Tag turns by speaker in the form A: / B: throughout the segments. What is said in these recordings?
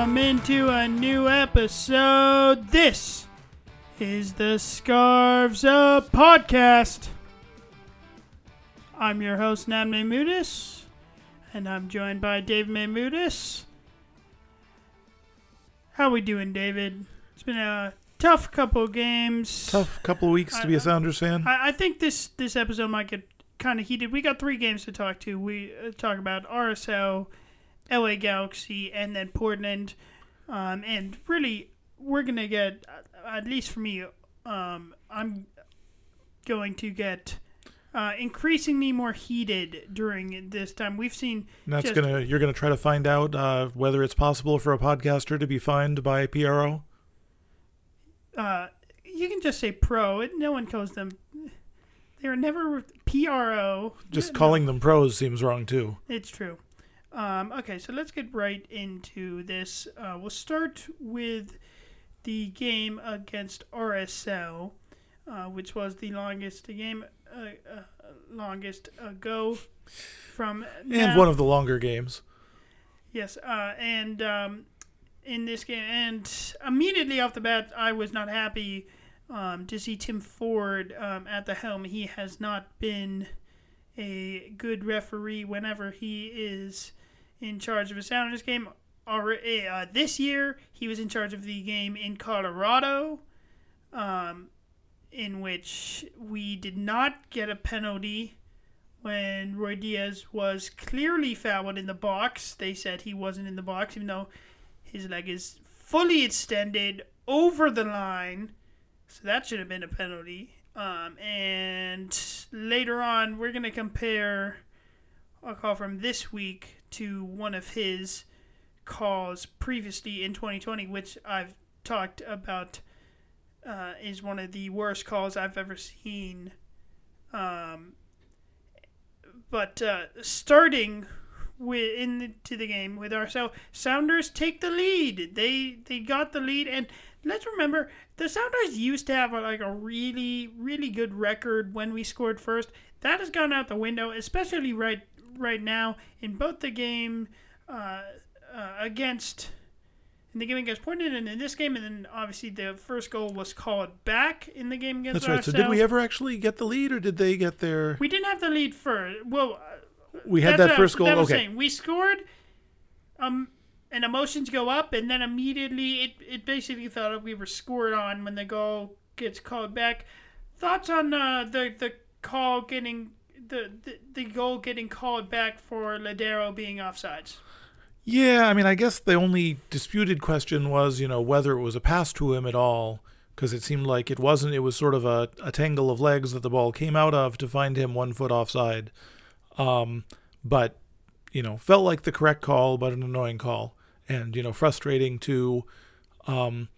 A: welcome into a new episode. This is the Scarves Up Podcast. I'm your host, Nam Mudis, and I'm joined by Dave Mudis. How we doing, David? It's been a tough couple of games.
B: Tough couple of weeks to be a Sounders fan.
A: I, I think this this episode might get kind of heated. We got three games to talk to. We uh, talk about RSL, LA Galaxy, and then Portland. Um, and really, we're gonna get uh, at least for me. Um, I'm going to get uh, increasingly more heated during this time. We've seen
B: And that's
A: just-
B: gonna you're gonna try to find out uh, whether it's possible for a podcaster to be fined by PRO.
A: uh, you can just say pro. It, no one calls them. They're never PRO.
B: Just calling them pros seems wrong too.
A: It's true. Um, okay, so let's get right into this. Uh, we'll start with the game against RSL, uh, which was the longest game, uh, uh, longest ago from
B: And one of the longer games.
A: Yes, uh, and um, in this game, and immediately off the bat, I was not happy um, to see Tim Ford um, at the helm. He has not been a good referee whenever he is in charge of a Sounders game. Uh, this year, he was in charge of the game in Colorado, um, in which we did not get a penalty when Ruidíaz was clearly fouled in the box. They said he wasn't in the box, even though his leg is fully extended over the line. So that should have been a penalty. Um, and later on, we're going to compare a call from this week to one of his calls previously in 2020, which I've talked about uh, is one of the worst calls I've ever seen. Um, but uh, starting with into the game with RSL, Sounders take the lead. They they got the lead, and let's remember the Sounders used to have a, like a really really good record when we scored first. That has gone out the window, especially right right now in both the game uh, uh, against. In the game against Portland and in this game, and then obviously the first goal was called back in the game against
B: That's right. So did we ever actually get the lead, or did they get their?
A: We didn't have the lead first. Well, uh,
B: We had that
A: I-
B: first goal.
A: that
B: Okay.
A: saying. We scored, um, and emotions go up, and then immediately it, it basically thought we were scored on when the goal gets called back. Thoughts on uh, the the call getting the, the goal getting called back for Lodeiro being offsides?
B: Yeah, I mean, I guess the only disputed question was, you know, whether it was a pass to him at all, because it seemed like it wasn't. It was sort of a, a tangle of legs that the ball came out of to find him one foot offside. Um, but, you know, felt like the correct call, but an annoying call. And, you know, frustrating to, um,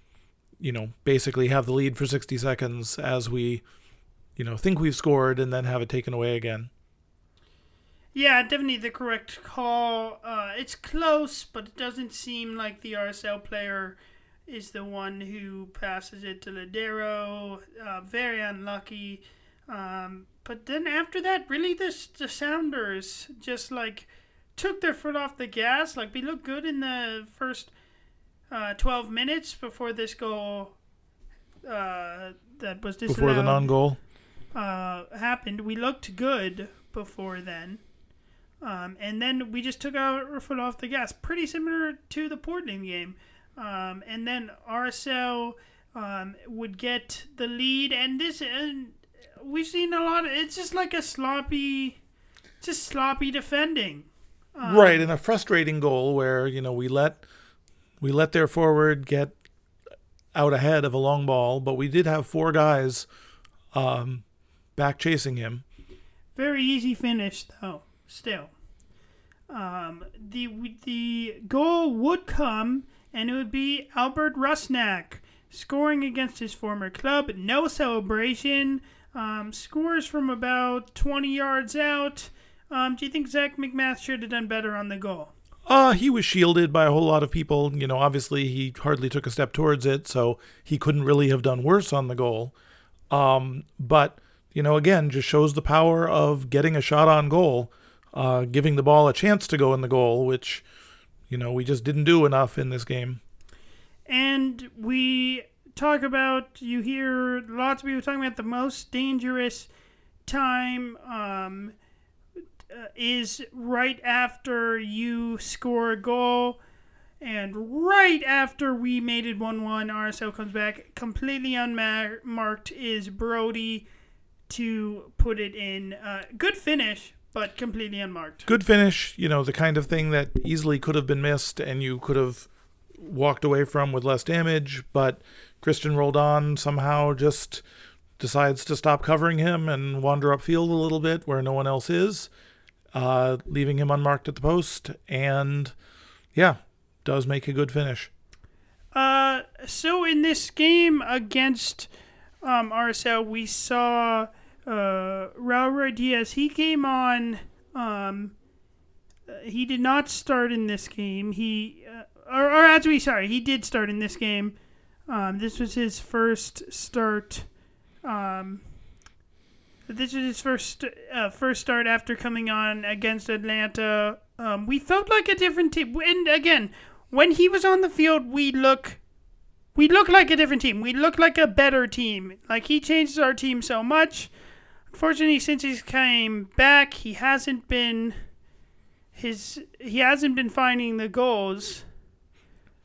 B: you know, basically have the lead for 60 seconds as we, you know, think we've scored and then have it taken away again.
A: Yeah, definitely the correct call. Uh, it's close, but it doesn't seem like the RSL player is the one who passes it to Lodeiro. Uh, very unlucky. Um, but then after that, really, this the Sounders just like took their foot off the gas. Like we looked good in the first uh, twelve minutes before this goal uh, that was disallowed
B: Before the non goal.
A: Uh, happened, we looked good before then. Um, and then we just took our foot off the gas, pretty similar to the Portland game. Um, and then RSL um, would get the lead, and this, and we've seen a lot. Of, it's just like a sloppy, just sloppy defending. Um,
B: right and a frustrating goal where you know we let we let their forward get out ahead of a long ball but we did have four guys um back chasing him
A: Very easy finish, though. Still, um, the the goal would come, and it would be Albert Rusnak scoring against his former club. No celebration. Um, scores from about 20 yards out. Um, do you think Zac MacMath should have done better on the goal?
B: uh he was shielded by a whole lot of people you know obviously he hardly took a step towards it so he couldn't really have done worse on the goal um but you know again just shows the power of getting a shot on goal uh giving the ball a chance to go in the goal which you know, we just didn't do enough in this game.
A: And we talk about, you hear lots of people talking about the most dangerous time um, uh, is right after you score a goal. And right after we made it 1 1, RSL comes back. Completely unmarked is Brody to put it in. Uh, good finish, but completely unmarked.
B: Good finish, you know, the kind of thing that easily could have been missed and you could have walked away from with less damage, but Cristian Roldan somehow just decides to stop covering him and wander upfield a little bit where no one else is, uh, leaving him unmarked at the post. And yeah, does make a good finish.
A: Uh, so in this game against um, RSL, we saw uh, Raul Ruidíaz. He came on. Um, he did not start in this game. He, uh, or, or actually, sorry, he did start in this game. Um, this was his first start. Um, this was his first uh, first start after coming on against Atlanta. Um, we felt like a different team, and again, when he was on the field, we look we look like a different team. We look like a better team. Like he changes our team so much. Unfortunately, since he's came back, he hasn't been his he hasn't been finding the goals.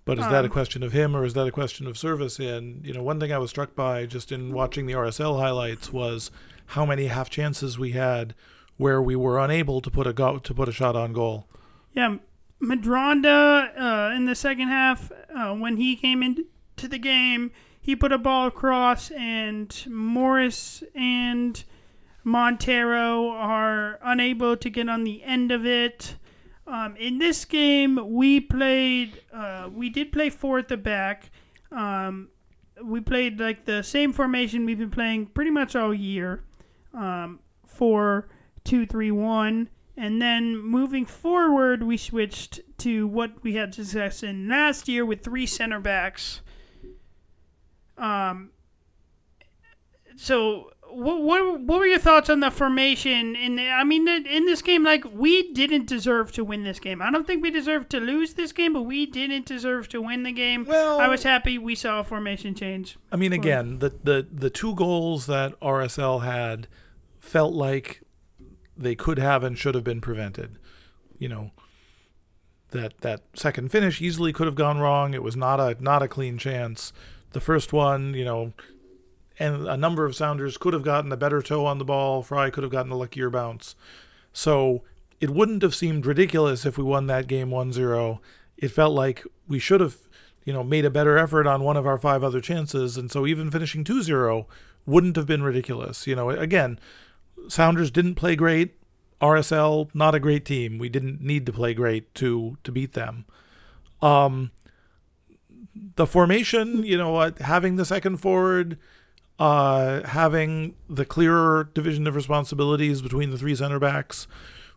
B: But is um, that a um, question of him or is that a question of service? And you know, one thing I was struck by just in watching the RSL highlights was how many half chances we had where we were unable to put a go- to put a shot on goal.
A: Yeah, Medranda uh, in the second half, uh, when he came into the game, he put a ball across, and Morris and Montero are unable to get on the end of it. Um, in this game, we played. Uh, we did play four at the back. Um, we played like the same formation we've been playing pretty much all year. Um, four, two, three, one. And then moving forward, we switched to what we had success in last year with three center backs. Um, so what, what what were your thoughts on the formation? In the, I mean, in this game, like we didn't deserve to win this game. I don't think we deserved to lose this game, but we didn't deserve to win the game. Well, I was happy we saw a formation change.
B: I mean, again, the the the two goals that RSL had felt like they could have and should have been prevented. You know, that that second finish easily could have gone wrong. It was not a not a clean chance. The first one, you know, and a number of Sounders could have gotten a better toe on the ball. Frei could have gotten a luckier bounce. So it wouldn't have seemed ridiculous if we won that game 1-0. It felt like we should have, you know, made a better effort on one of our five other chances, and so even finishing 2-0 wouldn't have been ridiculous. You know, again, Sounders didn't play great. RSL not a great team. We didn't need to play great to to beat them. Um, the formation, you know having the second forward, uh, having the clearer division of responsibilities between the three center backs,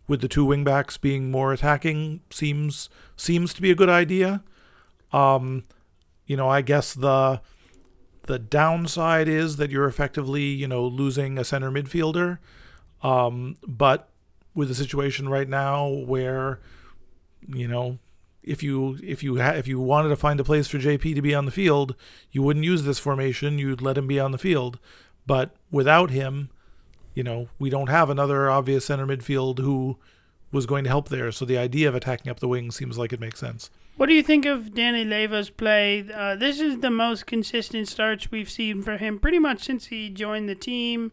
B: with the two wing backs being more attacking, seems seems to be a good idea. Um, you know, I guess the the downside is that you're effectively, you know, losing a center midfielder. Um, but with the situation right now where, you know, if you if you ha- if you wanted to find a place for JP to be on the field, you wouldn't use this formation. You'd let him be on the field. But without him, you know, we don't have another obvious center midfield who was going to help there. So the idea of attacking up the wing seems like it makes sense.
A: What do you think of Danny Leyva's play? Uh, this is the most consistent starts we've seen for him pretty much since he joined the team.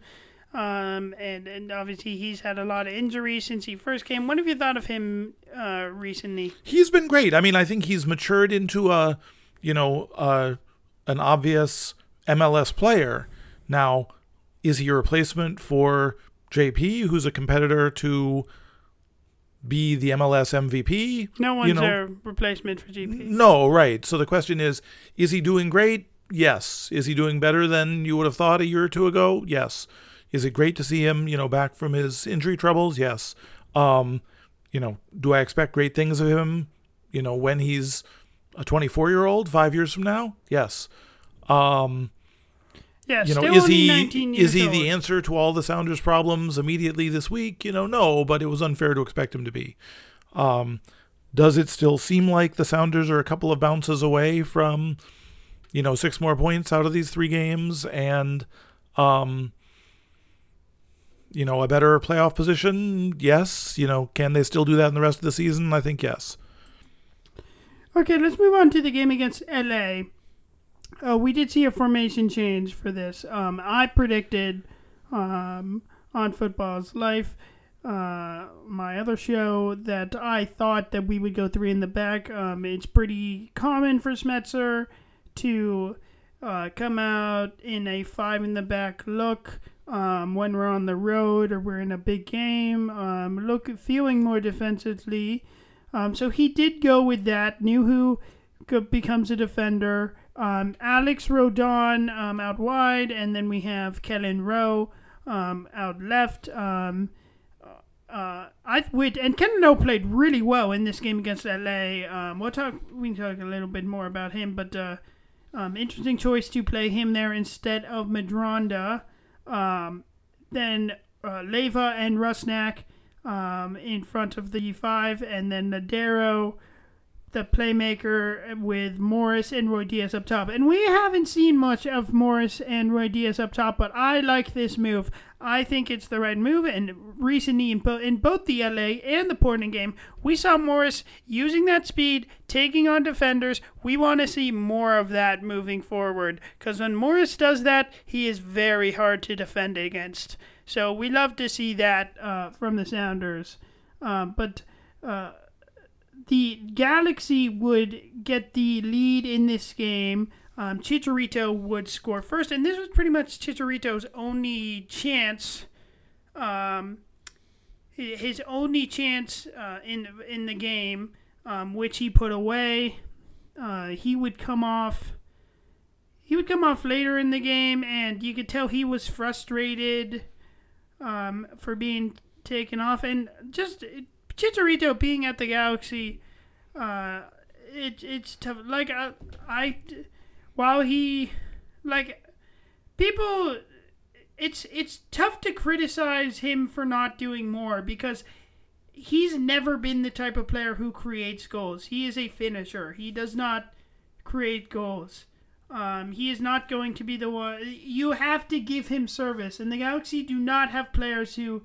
A: Um, and, and obviously he's had a lot of injuries since he first came. What have you thought of him uh, recently?
B: He's been great. I mean, I think he's matured into a, you know, uh, an obvious MLS player. Now, is he a replacement for JP, who's a competitor to be the MLS MVP.
A: No one's you know? a replacement for JP.
B: No, right. So the question is, is he doing great? Yes. Is he doing better than you would have thought a year or two ago? Yes. Is it great to see him, you know, back from his injury troubles? Yes. Um, you know, do I expect great things of him, you know, when he's a 24 year old five years from now? Yes. Um,
A: yeah, you know, is he
B: is he old. the answer to all the Sounders' problems immediately this week? You know, no, but it was unfair to expect him to be. Um, does it still seem like the Sounders are a couple of bounces away from, you know, six more points out of these three games and, um, you know, a better playoff position? Yes. You know, can they still do that in the rest of the season? I think yes.
A: Okay, let's move on to the game against LA. Uh, we did see a formation change for this. Um, I predicted um, on Football's Life, uh, my other show, that I thought that we would go three in the back. Um, it's pretty common for Schmetzer to uh, come out in a five in the back look um, when we're on the road or we're in a big game. Um, look, feeling more defensively. Um, so he did go with that. Nouhou becomes a defender. Um, Alex Roldan um, out wide, and then we have Kelyn Rowe um, out left. Um, uh, I with and Kelyn Rowe played really well in this game against LA. Um, we'll talk. We can talk a little bit more about him, but uh, um, interesting choice to play him there instead of Medranda. then uh, Leyva and Rusnak um, in front of the five, and then Lodeiro, the playmaker, with Morris and Ruidíaz up top. And we haven't seen much of Morris and Ruidíaz up top, but I like this move. I think it's the right move. And recently, in, bo- in both the LA and the Portland game, we saw Morris using that speed, taking on defenders. We want to see more of that moving forward because when Morris does that, he is very hard to defend against. So we love to see that uh, from the Sounders. Uh, but uh, the Galaxy would get the lead in this game. Um, Chicharito would score first, and this was pretty much Chicharito's only chance. Um, his only chance uh, in in the game, um, which he put away. Uh, he would come off. He would come off later in the game, and you could tell he was frustrated um, for being taken off, and just Chicharito being at the Galaxy, uh, it it's tough. Like I, I, while he, like, people, it's it's tough to criticize him for not doing more because he's never been the type of player who creates goals. He is a finisher. He does not create goals. Um, he is not going to be the one. You have to give him service, and the Galaxy do not have players who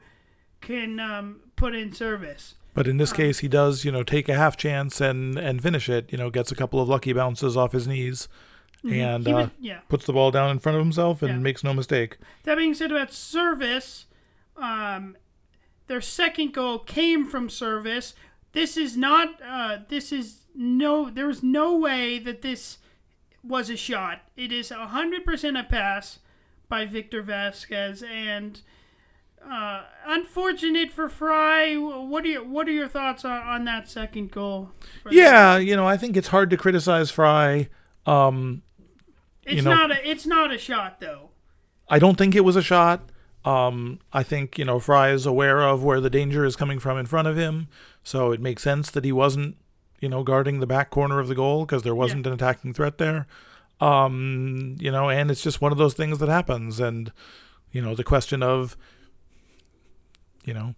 A: can um, put in service.
B: But in this case, he does, you know, take a half chance and and finish it. You know, gets a couple of lucky bounces off his knees, mm-hmm. and uh, yeah. puts the ball down in front of himself and yeah. makes no mistake.
A: That being said, about service, um, their second goal came from service. This is not. Uh, this is no. There is no way that this was a shot. It is 100% a pass by Victor Vasquez and uh, unfortunate for Frei. What are your what are your thoughts on, on that second goal?
B: Yeah, you know, I think it's hard to criticize Frei. Um,
A: it's you know, not a it's not a shot though.
B: I don't think it was a shot. Um, I think you know Frei is aware of where the danger is coming from in front of him, so it makes sense that he wasn't you know, guarding the back corner of the goal because there wasn't yeah. an attacking threat there. Um, you know, and it's just one of those things that happens. And, you know, the question of, you know,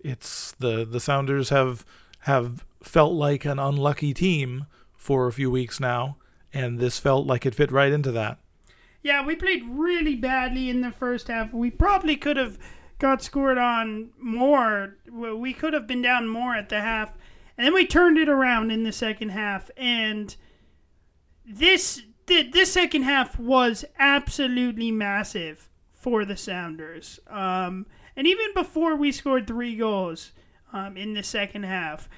B: it's the the Sounders have have felt like an unlucky team for a few weeks now, and this felt like it fit right into that.
A: Yeah, we played really badly in the first half. We probably could have got scored on more. We could have been down more at the half and then we turned it around in the second half, and this this second half was absolutely massive for the Sounders. Um, and even before we scored three goals um, in the second half,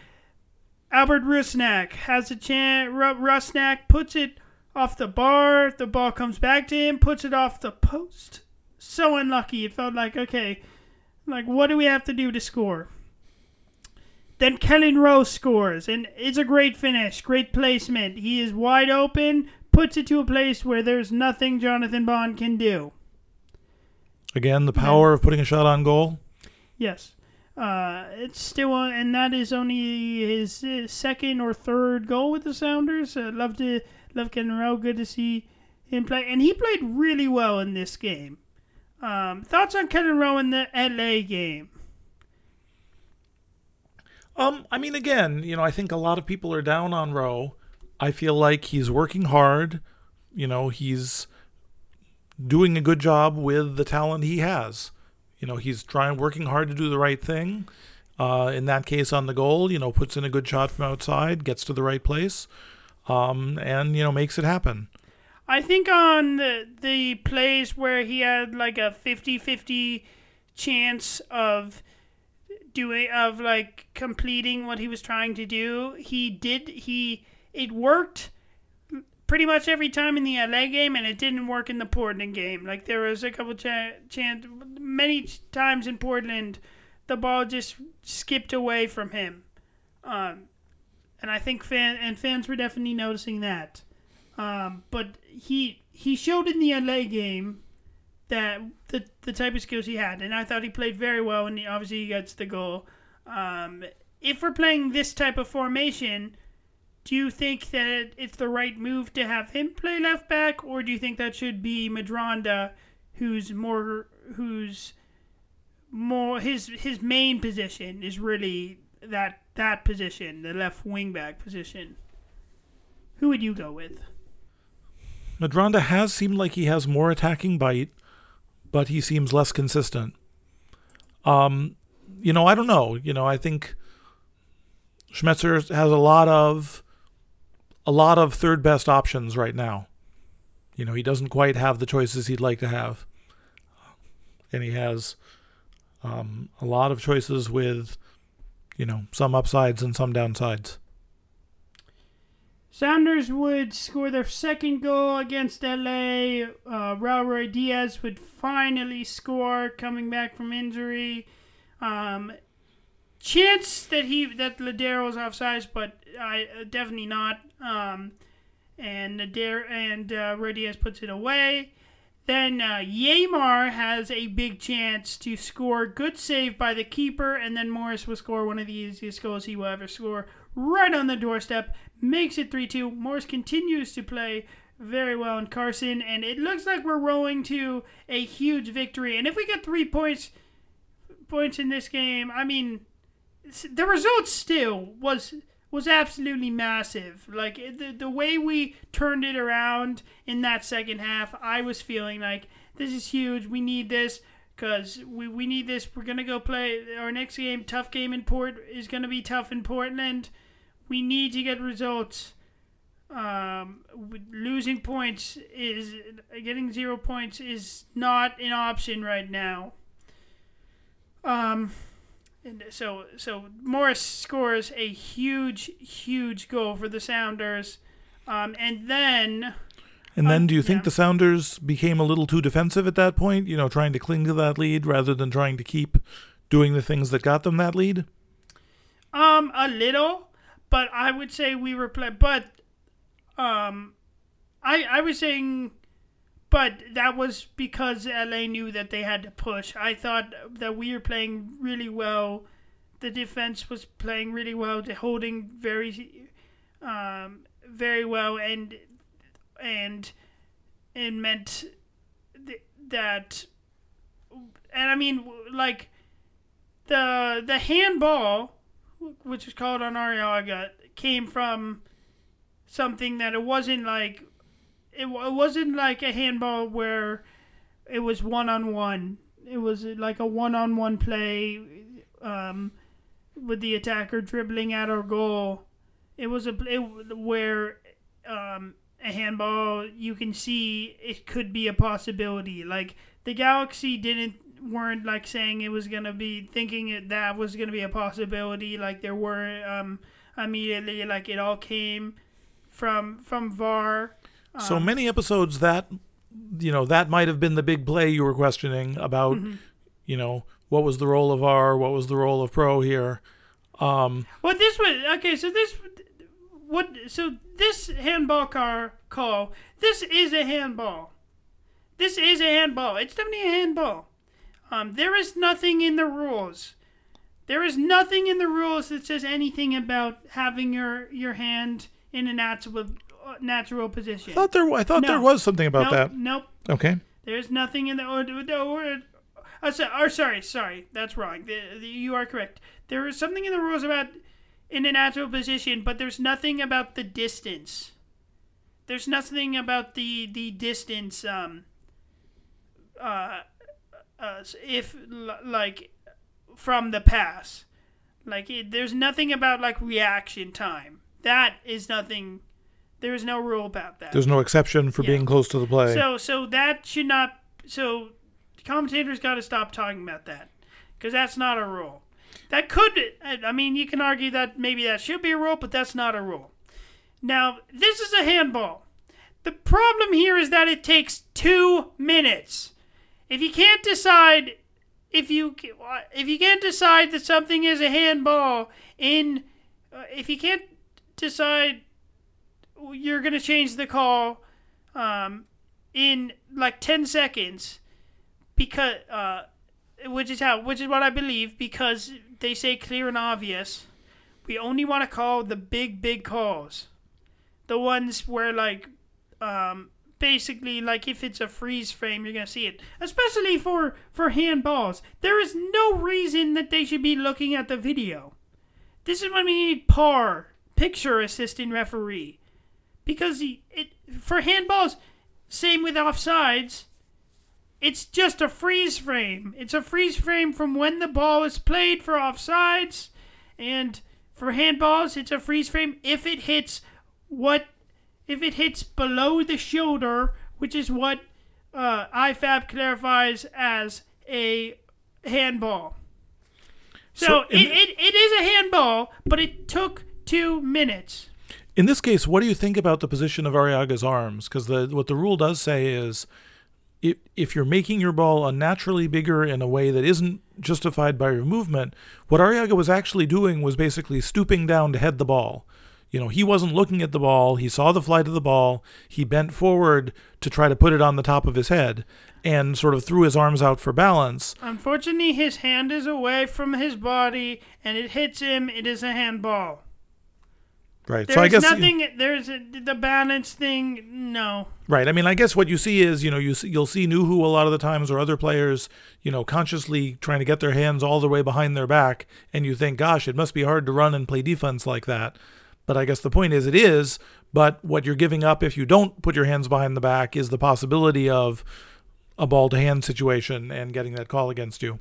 A: Albert Rusnak has a chance. Rusnak puts it off the bar. The ball comes back to him, puts it off the post. So unlucky. It felt like, okay, like, what do we have to do to score? Then Kelyn Rowe scores, and it's a great finish, great placement. He is wide open, puts it to a place where there's nothing Jonathan Bond can do.
B: Again, the power of putting a shot on goal.
A: Yes. Uh, it's still, uh, and that is only his uh, second or third goal with the Sounders. Uh, love to love Kelyn Rowe. Good to see him play, and he played really well in this game. Um, thoughts on Kelyn Rowe in the LA game?
B: Um, I mean, again, you know, I think a lot of people are down on Rowe. I feel like he's working hard. You know, he's doing a good job with the talent he has. You know, he's trying, working hard to do the right thing. Uh, in that case, on the goal, you know, puts in a good shot from outside, gets to the right place, um, and you know, makes it happen.
A: I think on the, the plays where he had like a 50-50 chance of doing of like completing what he was trying to do, he did he it worked pretty much every time in the LA game and it didn't work in the Portland game. Like there was a couple cha- chance many times in Portland the ball just skipped away from him. Um, and I think fan and fans were definitely noticing that. Um, but he he showed in the LA game that the the type of skills he had, and I thought he played very well, and he, obviously he gets the goal. Um, if we're playing this type of formation, do you think that it's the right move to have him play left back, or do you think that should be Medranda, who's more who's more his his main position is really that that position, the left wing back position. Who would you go with?
B: Medranda has seemed like he has more attacking bite, but he seems less consistent. Um, you know, I don't know. You know, I think Schmetzer has a lot of a lot of third best options right now. You know, he doesn't quite have the choices he'd like to have, and he has um, a lot of choices with, you know, some upsides and some downsides.
A: Sounders would score their second goal against LA. Uh, Raul Ruidíaz would finally score, coming back from injury. Um, chance that he that Lodeiro's offsides, but I uh, definitely not. Um, and Lodeiro and uh, Ruidíaz puts it away. Then uh, Yeimar has a big chance to score. Good save by the keeper, and then Morris will score one of the easiest goals he will ever score right on the doorstep. Makes it 3 2. Morris continues to play very well in Carson, and it looks like we're rolling to a huge victory. And if we get three points points in this game, I mean, the result still was was absolutely massive. Like the the way we turned it around in that second half, I was feeling like this is huge. We need this because we, we need this. We're gonna go play our next game. Tough game in Port is gonna be tough in Portland. We need to get results. Um, losing points is getting zero points is not an option right now. Um, and so so Morris scores a huge huge goal for the Sounders, um, and then.
B: And then, do you think
A: yeah.
B: the Sounders became a little too defensive at that point? You know, trying to cling to that lead rather than trying to keep doing the things that got them that lead.
A: Um, a little, but I would say we were play. But, um, I I was saying, but that was because LA knew that they had to push. I thought that we were playing really well. The defense was playing really well. Holding very, um, very well, and and it meant th- that. And I mean, like the the handball which was called on Arreaga, came from something that it wasn't like it, it wasn't like a handball where it was one on one. It was like a one on one play um, with the attacker dribbling at our goal. It was a play where um, a handball you can see it could be a possibility. Like the Galaxy didn't weren't like saying it was gonna be thinking it that was gonna be a possibility. Like there were um, immediately like it all came from from VAR.
B: So
A: Um,
B: many episodes that you know that might have been the big play you were questioning about.
A: Mm-hmm.
B: You know what was the role of R, what was the role of Pro here. Um,
A: Well, this was okay. So this, what? So this handball car call. This is a handball. This is a handball. It's definitely a handball. Um, there is nothing in the rules. There is nothing in the rules that says anything about having your your hand in an natural uh, natural position.
B: I thought there I thought there was something about
A: nope,
B: that.
A: Nope.
B: Okay.
A: There's nothing in the or, or, oh, so, or sorry, sorry, that's wrong. The, the, you are correct. There is something in the rules about in a natural position, but there's nothing about the distance. There's nothing about the the distance. Um, uh, uh, if like from the pass, like it, there's nothing about like reaction time. That is nothing. There is no rule about that.
B: There's no exception for
A: Yeah.
B: being close to the play.
A: So so that should not. So commentators got to stop talking about that because that's not a rule. That could. I mean, you can argue that maybe that should be a rule, but that's not a rule. Now this is a handball. The problem here is that it takes two minutes. If you can't decide, if you if you can't decide that something is a handball in, uh, if you can't decide, you're gonna change the call um, in like 10 seconds because uh, which is how which is what I believe because they say clear and obvious. We only want to call the big big calls. The ones where like um, basically like if it's a freeze frame you're gonna see it. Especially for for handballs. There is no reason that they should be looking at the video. This is when we need par picture assistant referee because he, it for handballs same with offsides. It's just a freeze frame. It's a freeze frame from when the ball is played for offsides. And for handballs it's a freeze frame if it hits what if it hits below the shoulder which is what uh, ifab clarifies as a handball. So,
B: So
A: it, it, it is a handball but it took two minutes
B: In this case, what do you think about the position of Arreaga's arms? Because the what the rule does say is, if if you're making your ball unnaturally bigger in a way that isn't justified by your movement, what Arreaga was actually doing was basically stooping down to head the ball. You know, he wasn't looking at the ball. He saw the flight of the ball. He bent forward to try to put it on the top of his head, and sort of threw his arms out for balance.
A: Unfortunately, his hand is away from his body, and it hits him. It is a handball.
B: Right.
A: There's
B: so I guess
A: nothing. There's a, the balance thing. No.
B: Right. I mean, I guess what you see is, you know, you see, you'll see Nouhou a lot of the times or other players, you know, consciously trying to get their hands all the way behind their back, and you think, gosh, it must be hard to run and play defense like that. But I guess the point is, it is. But what you're giving up if you don't put your hands behind the back is the possibility of a ball to hand situation and getting that call against you.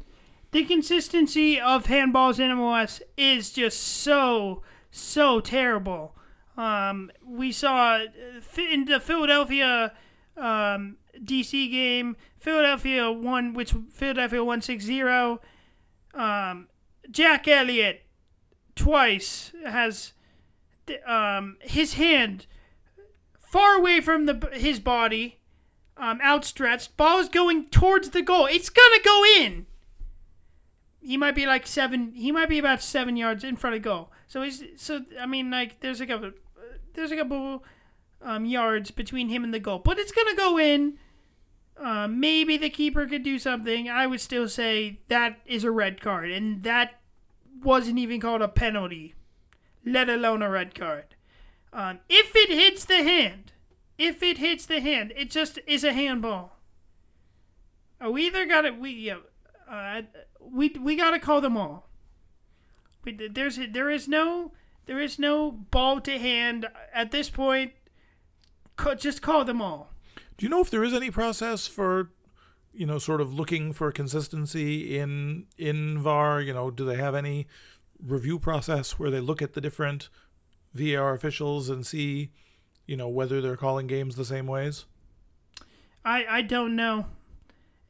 A: The consistency of handballs in MLS is just so so terrible. Um, we saw uh, in the Philadelphia um, DC game, Philadelphia won, which Philadelphia won 6-0. Um, Jack Elliott twice has um, his hand far away from the his body, um, outstretched. Ball is going towards the goal. It's gonna go in. He might be like seven. He might be about seven yards in front of goal. So he's so. I mean, like there's a couple. There's a couple um, yards between him and the goal, but it's gonna go in. Uh, maybe the keeper could do something. I would still say that is a red card, and that wasn't even called a penalty, let alone a red card. Um, if it hits the hand, if it hits the hand, it just is a handball. Uh, we either got it. We yeah, uh, we we got to call them all. There's there is no there is no ball to hand at this point. Just call them all.
B: Do you know if there is any process for, you know, sort of looking for consistency in in VAR? You know, do they have any review process where they look at the different VAR officials and see, you know, whether they're calling games the same ways?
A: I I don't know,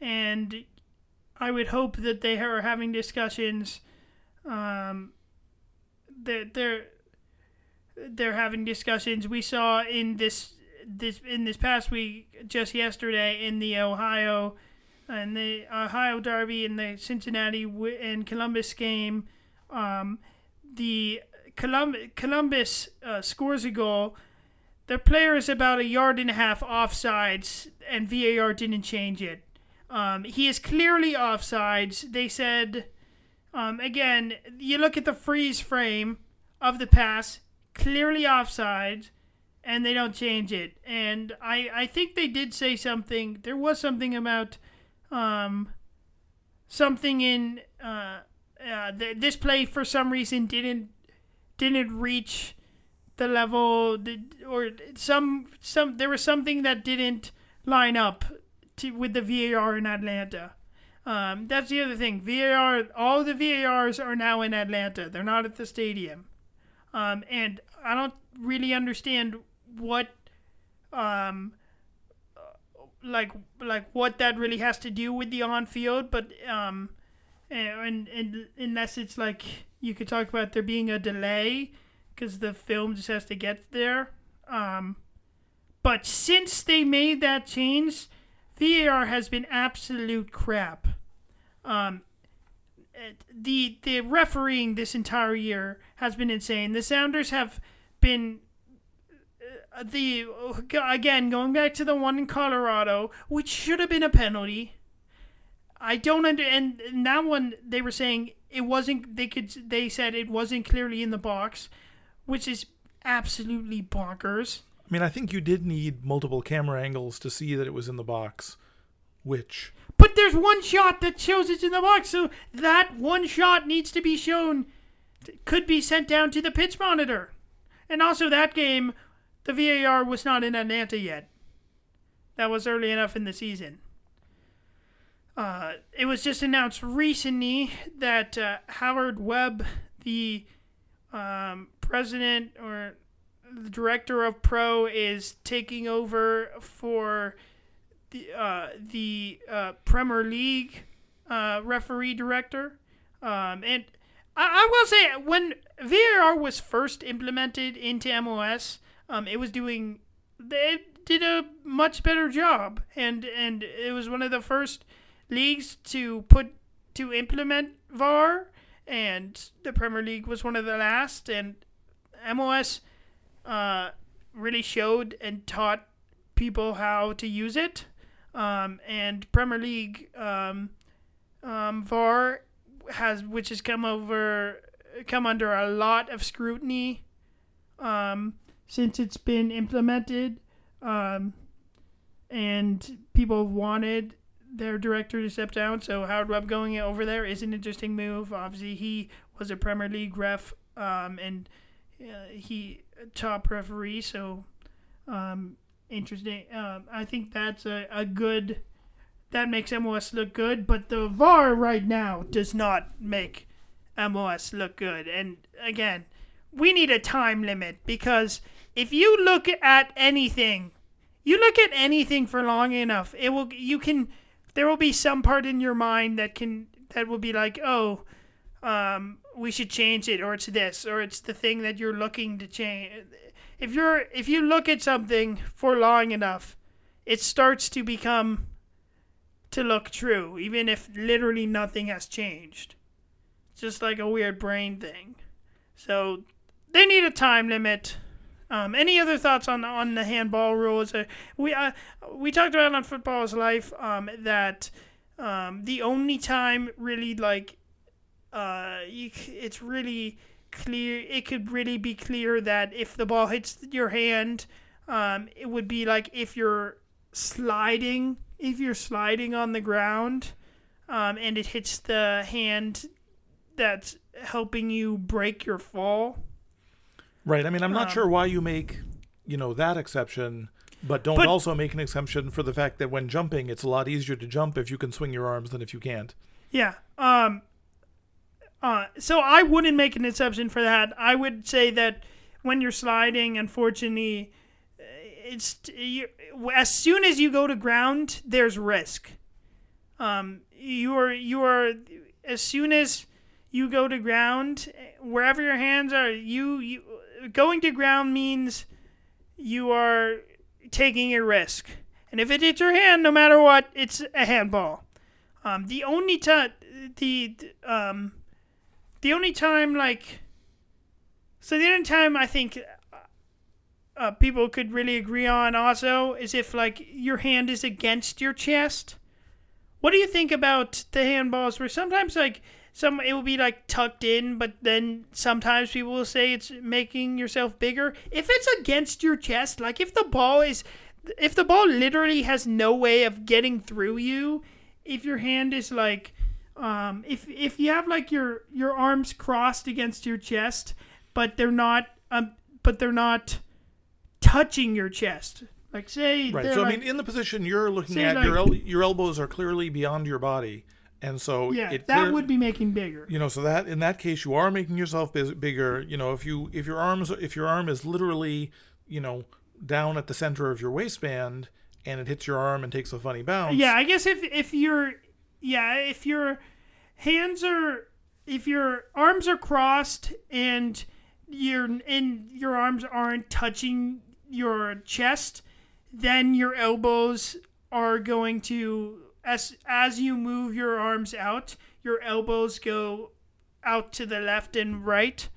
A: and I would hope that they are having discussions. Um, that they're they're having discussions. We saw in this this in this past week, just yesterday, in the Ohio and the Ohio Derby and the Cincinnati and Columbus game, um, the Colum- Columbus uh, scores a goal. Their player is about a yard and a half offsides, and VAR didn't change it. Um, he is clearly offsides. They said, um, again, you look at the freeze frame of the pass, clearly offsides, and they don't change it. And I, I think they did say something. There was something about um, something in uh, uh, th- this play for some reason didn't didn't reach the level or some some there was something that didn't line up to, with the VAR in Atlanta. Um, that's the other thing. VAR, all the VARs are now in Atlanta. They're not at the stadium, um, and I don't really understand what, um, like like what that really has to do with the on field. But um, and, and unless it's like you could talk about there being a delay because the film just has to get there. Um, but since they made that change, VAR has been absolute crap. Um, the the refereeing this entire year has been insane. The Sounders have been uh, the again going back to the one in Colorado, which should have been a penalty. I don't under and that one they were saying it wasn't. They could they said it wasn't clearly in the box, which is absolutely bonkers.
B: I mean, I think you did need multiple camera angles to see that it was in the box, which.
A: But there's one shot that shows it's in the box, so that one shot needs to be shown, could be sent down to the pitch monitor. And also, that game, the VAR was not in Atlanta yet. That was early enough in the season. Uh, it was just announced recently that uh, Howard Webb, the um, president or the director of Pro is taking over for the uh, the uh, Premier League uh, referee director, um, and I, I, will say when VAR was first implemented into MLS, um, it was doing they did a much better job, and and it was one of the first leagues to put to implement VAR, and the Premier League was one of the last, and MLS uh, really showed and taught people how to use it. Um, and Premier League um, um, VAR has, which has come over, come under a lot of scrutiny um, since it's been implemented, um, and people have wanted their director to step down. So Howard Webb going over there is an interesting move. Obviously, he was a Premier League ref, um, and uh, he a top referee. So um, interesting. Um, I think that's a, a good. That makes MLS look good, but the VAR right now does not make MLS look good. And again, we need a time limit because if you look at anything, you look at anything for long enough, it will. You can. There will be some part in your mind that can that will be like, oh, um, we should change it, or it's this, or it's the thing that you're looking to change. If you're if you look at something for long enough, it starts to become to look true, even if literally nothing has changed. It's just like a weird brain thing. So they need a time limit. Um, any other thoughts on on the handball rules? Uh, we uh, we talked about on Football's Life um, that um, the only time really like uh, you, it's really clear. It could really be clear that if the ball hits your hand, um, it would be like if you're sliding, if you're sliding on the ground, um, and it hits the hand that's helping you break your fall.
B: Right. I mean, I'm not um, sure why you make, you know, that exception, but don't but, also make an exception for the fact that when jumping, it's a lot easier to jump if you can swing your arms than if you can't.
A: Yeah. Um, uh, so I wouldn't make an exception for that. I would say that when you're sliding, unfortunately, uh, it's you, as soon as you go to ground, there's risk. Um, you are you are as soon as you go to ground, wherever your hands are, you you going to ground means you are taking a risk. And if it hits your hand, no matter what, it's a handball. Um, the only time the um, the only time like so the only time I think uh, people could really agree on also is if like your hand is against your chest. What do you think about the handballs where sometimes like some it will be like tucked in, but then sometimes people will say it's making yourself bigger. If it's against your chest, like if the ball is if the ball literally has no way of getting through you, if your hand is like um, if if you have like your your arms crossed against your chest, but they're not. Um, but they're not touching your chest. Like say,
B: Right. So I mean, in the position you're looking at, your el- your elbows are clearly beyond your body, and so
A: yeah,
B: it
A: that
B: clear-
A: would be making bigger.
B: you know so that in that case you are making yourself bis- bigger you know if you if your arms if your arm is literally you know down at the center of your waistband and it hits your arm and takes a funny bounce
A: Yeah, I guess if if your yeah if your hands are if your arms are crossed and your and your arms aren't touching your chest, then your elbows are going to as as you move your arms out, your elbows go out to the left and right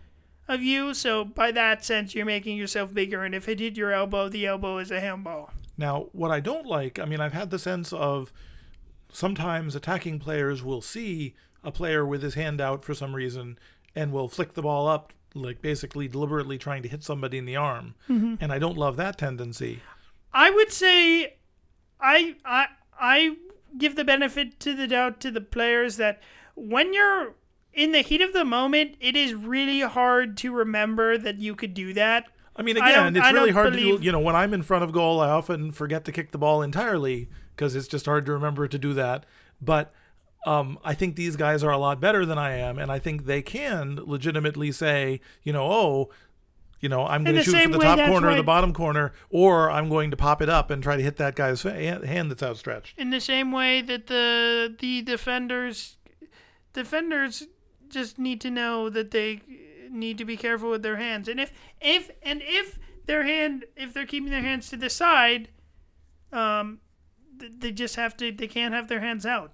A: of you. So by that sense, you're making yourself bigger. And if it hit your elbow, the elbow is a handball.
B: Now, what I don't like, I mean, I've had the sense of sometimes attacking players will see a player with his hand out for some reason and will flick the ball up, like basically deliberately trying to hit somebody in the arm. Mm-hmm. And I don't love that tendency.
A: I would say I I I give the benefit to the doubt to the players that when you're in the heat of the moment, it is really hard to remember that you could do that.
B: I mean,
A: I
B: again, it's
A: I
B: really hard to
A: believe-
B: do. You know, when I'm in front of goal, I often forget to kick the ball entirely because it's just hard to remember to do that. But um, I think these guys are a lot better than I am, and I think they can legitimately say, you know, oh, you know, I'm going to shoot for the
A: way
B: top corner or the bottom corner, or I'm going to pop it up and try to hit that guy's hand that's outstretched.
A: In the same way that the the defenders defenders just need to know that they need to be careful with their hands. And if if and if their hand if they're keeping their hands to the side, um, they just have to they can't have their hands out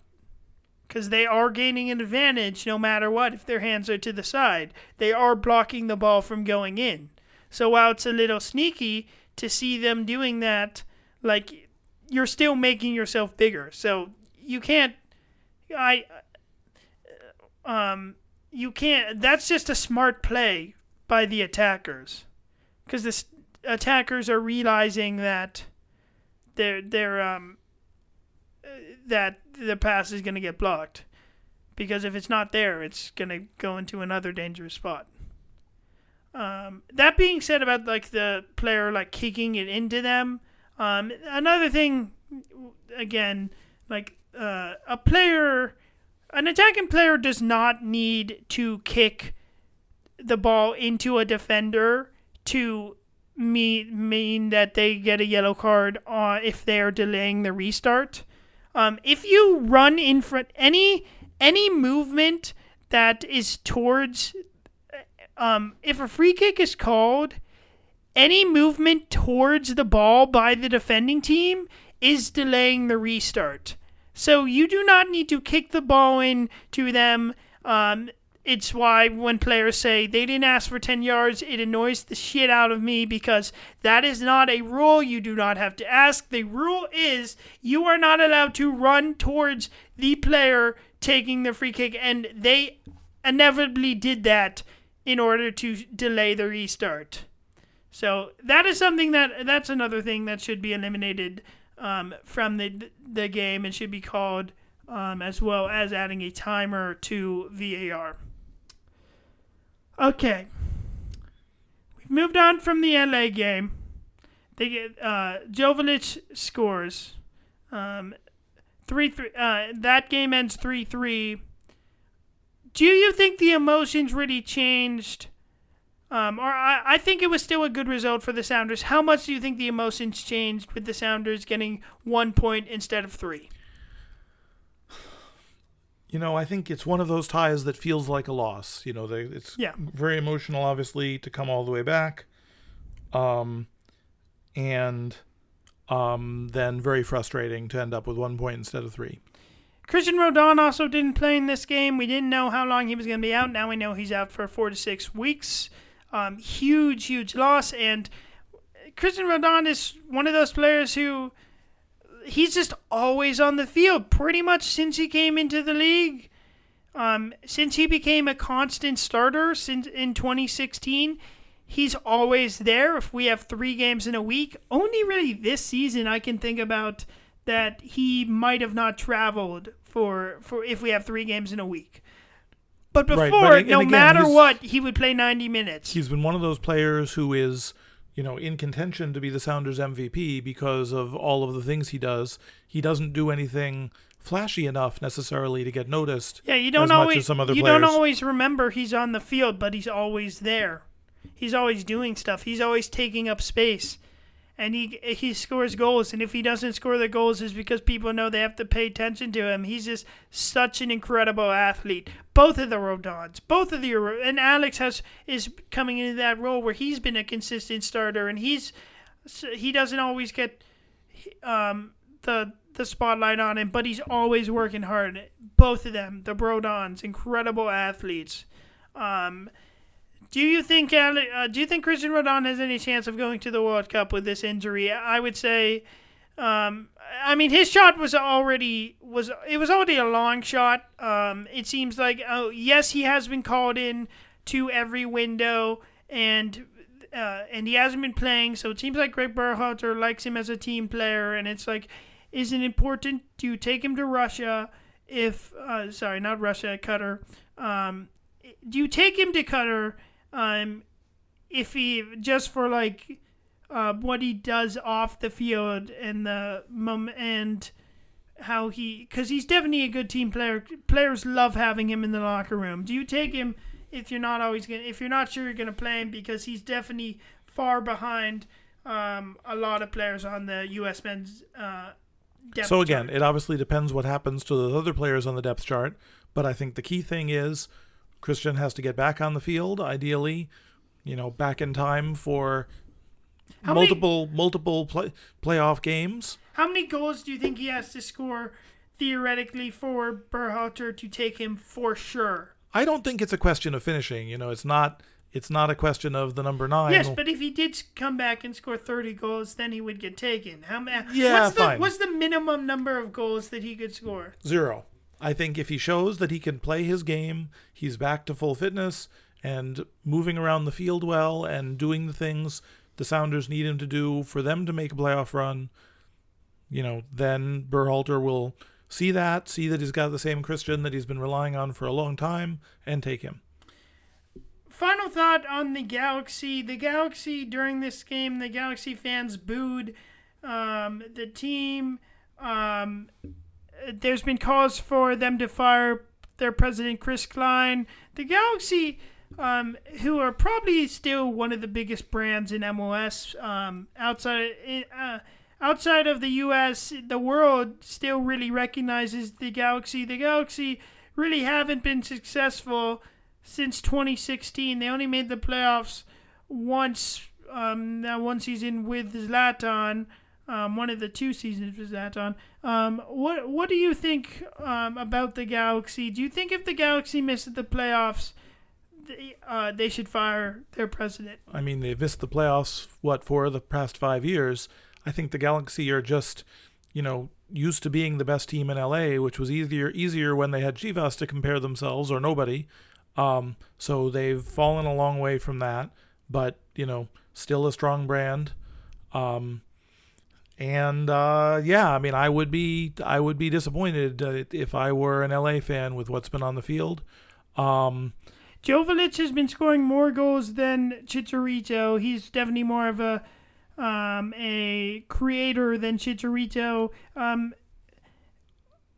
A: because they are gaining an advantage no matter what. If their hands are to the side, they are blocking the ball from going in. So while it's a little sneaky to see them doing that, like you're still making yourself bigger. So you can't. I. Um. You can't. That's just a smart play by the attackers, because the attackers are realizing that they're they're um uh, that the pass is going to get blocked, because if it's not there, it's going to go into another dangerous spot. Um, that being said, about like the player like kicking it into them, um, another thing, again, like uh, a player, an attacking player does not need to kick the ball into a defender to mean mean that they get a yellow card uh, if they are delaying the restart. Um, if you run in front any any movement that is towards um, if a free kick is called, any movement towards the ball by the defending team is delaying the restart. So you do not need to kick the ball in to them. Um, it's why when players say they didn't ask for 10 yards, it annoys the shit out of me because that is not a rule. You do not have to ask. The rule is you are not allowed to run towards the player taking the free kick, and they inevitably did that in order to delay the restart. So that is something that that's another thing that should be eliminated um, from the the game and should be called um, as well as adding a timer to VAR. Okay, we've moved on from the LA game. They get uh, Jovic scores um, three three. Uh, that game ends three three. Do you think the emotions really changed? Um, or I, I think it was still a good result for the Sounders. How much do you think the emotions changed with the Sounders getting one point instead of three?
B: You know, I think it's one of those ties that feels like a loss. You know, they, it's
A: Yeah.
B: very emotional, obviously, to come all the way back, um, and um, then very frustrating to end up with one point instead of three.
A: Cristian Roldan also didn't play in this game. We didn't know how long he was going to be out. Now we know he's out for four to six weeks. Um, huge, huge loss. And Cristian Roldan is one of those players who he's just always on the field pretty much since he came into the league. Um, since he became a constant starter since in 2016, he's always there. If we have three games in a week, only really this season I can think about that he might have not traveled for for if we have three games in a week. But
B: Right,
A: before,
B: but-
A: no
B: again,
A: matter what, he would play 90 minutes.
B: He's been one of those players who is, you know, in contention to be the Sounders MVP because of all of the things he does. He doesn't do anything flashy enough necessarily to get noticed.
A: Yeah, you don't
B: as
A: always
B: as some other
A: you don't always remember he's on the field, but he's always there. He's always doing stuff. He's always taking up space, and he he scores goals. And if he doesn't score the goals, is because people know they have to pay attention to him. He's just such an incredible athlete. Both of the Roldans, both of the and Alex has is coming into that role where he's been a consistent starter, and he's he doesn't always get um, the the spotlight on him, but he's always working hard. Both of them, the Roldans, incredible athletes. Um, do you think uh, do you think Cristian Roldan has any chance of going to the World Cup with this injury? I would say, um, I mean, his shot was already was it was already a long shot. Um, it seems like oh yes, he has been called in to every window and. Uh, and he hasn't been playing, so it seems like Greg Berhalter likes him as a team player, and it's like, is it important to take him to Russia if, uh, sorry, not Russia, Qatar? Um, do you take him to Qatar um, if he just for like uh, what he does off the field and the mom and how he because he's definitely a good team player. Players love having him in the locker room. Do you take him if you're not always gonna if you're not sure you're gonna play him because he's definitely far behind um, a lot of players on the U.S. men's. Uh, depth
B: So again,
A: chart.
B: it obviously depends what happens to the other players on the depth chart, but I think the key thing is Cristian has to get back on the field, ideally, you know, back in time for
A: How many-
B: multiple multiple play, playoff games.
A: How many goals do you think he has to score theoretically for Berhalter to take him for sure?
B: I don't think it's a question of finishing, you know, it's not it's not a question of the number 9.
A: Yes, but if he did come back and score 30 goals, then he would get taken. How many?
B: Yeah,
A: what's the,
B: fine.
A: What's the minimum number of goals that he could score?
B: Zero. I think if he shows that he can play his game, he's back to full fitness and moving around the field well and doing the things the Sounders need him to do for them to make a playoff run, you know, then Berhalter will see that, see that he's got the same Cristian that he's been relying on for a long time, and take him.
A: Final thought on the Galaxy. The Galaxy during this game, the Galaxy fans booed um, the team. Um, there's been calls for them to fire their president, Chris Klein. The Galaxy, um, who are probably still one of the biggest brands in MLS um, outside uh, outside of the U.S., the world still really recognizes the Galaxy. The Galaxy really haven't been successful since 2016. They only made the playoffs once. Um, that one season with Zlatan, um, one of the two seasons with Zlatan. Um, what what do you think um, about the Galaxy? Do you think if the Galaxy missed the playoffs, they, uh, they should fire their president?
B: I mean, they've missed the playoffs, what, for the past five years. I think the Galaxy are just, you know, used to being the best team in LA, which was easier easier when they had Chivas to compare themselves or nobody. Um, so they've fallen a long way from that, but you know, still a strong brand. Um, and uh, yeah, I mean, I would be I would be disappointed uh, if I were an LA fan with what's been on the field. Um,
A: Jovic has been scoring more goals than Chicharito. He's definitely more of a um, a creator than Chicharito. Um,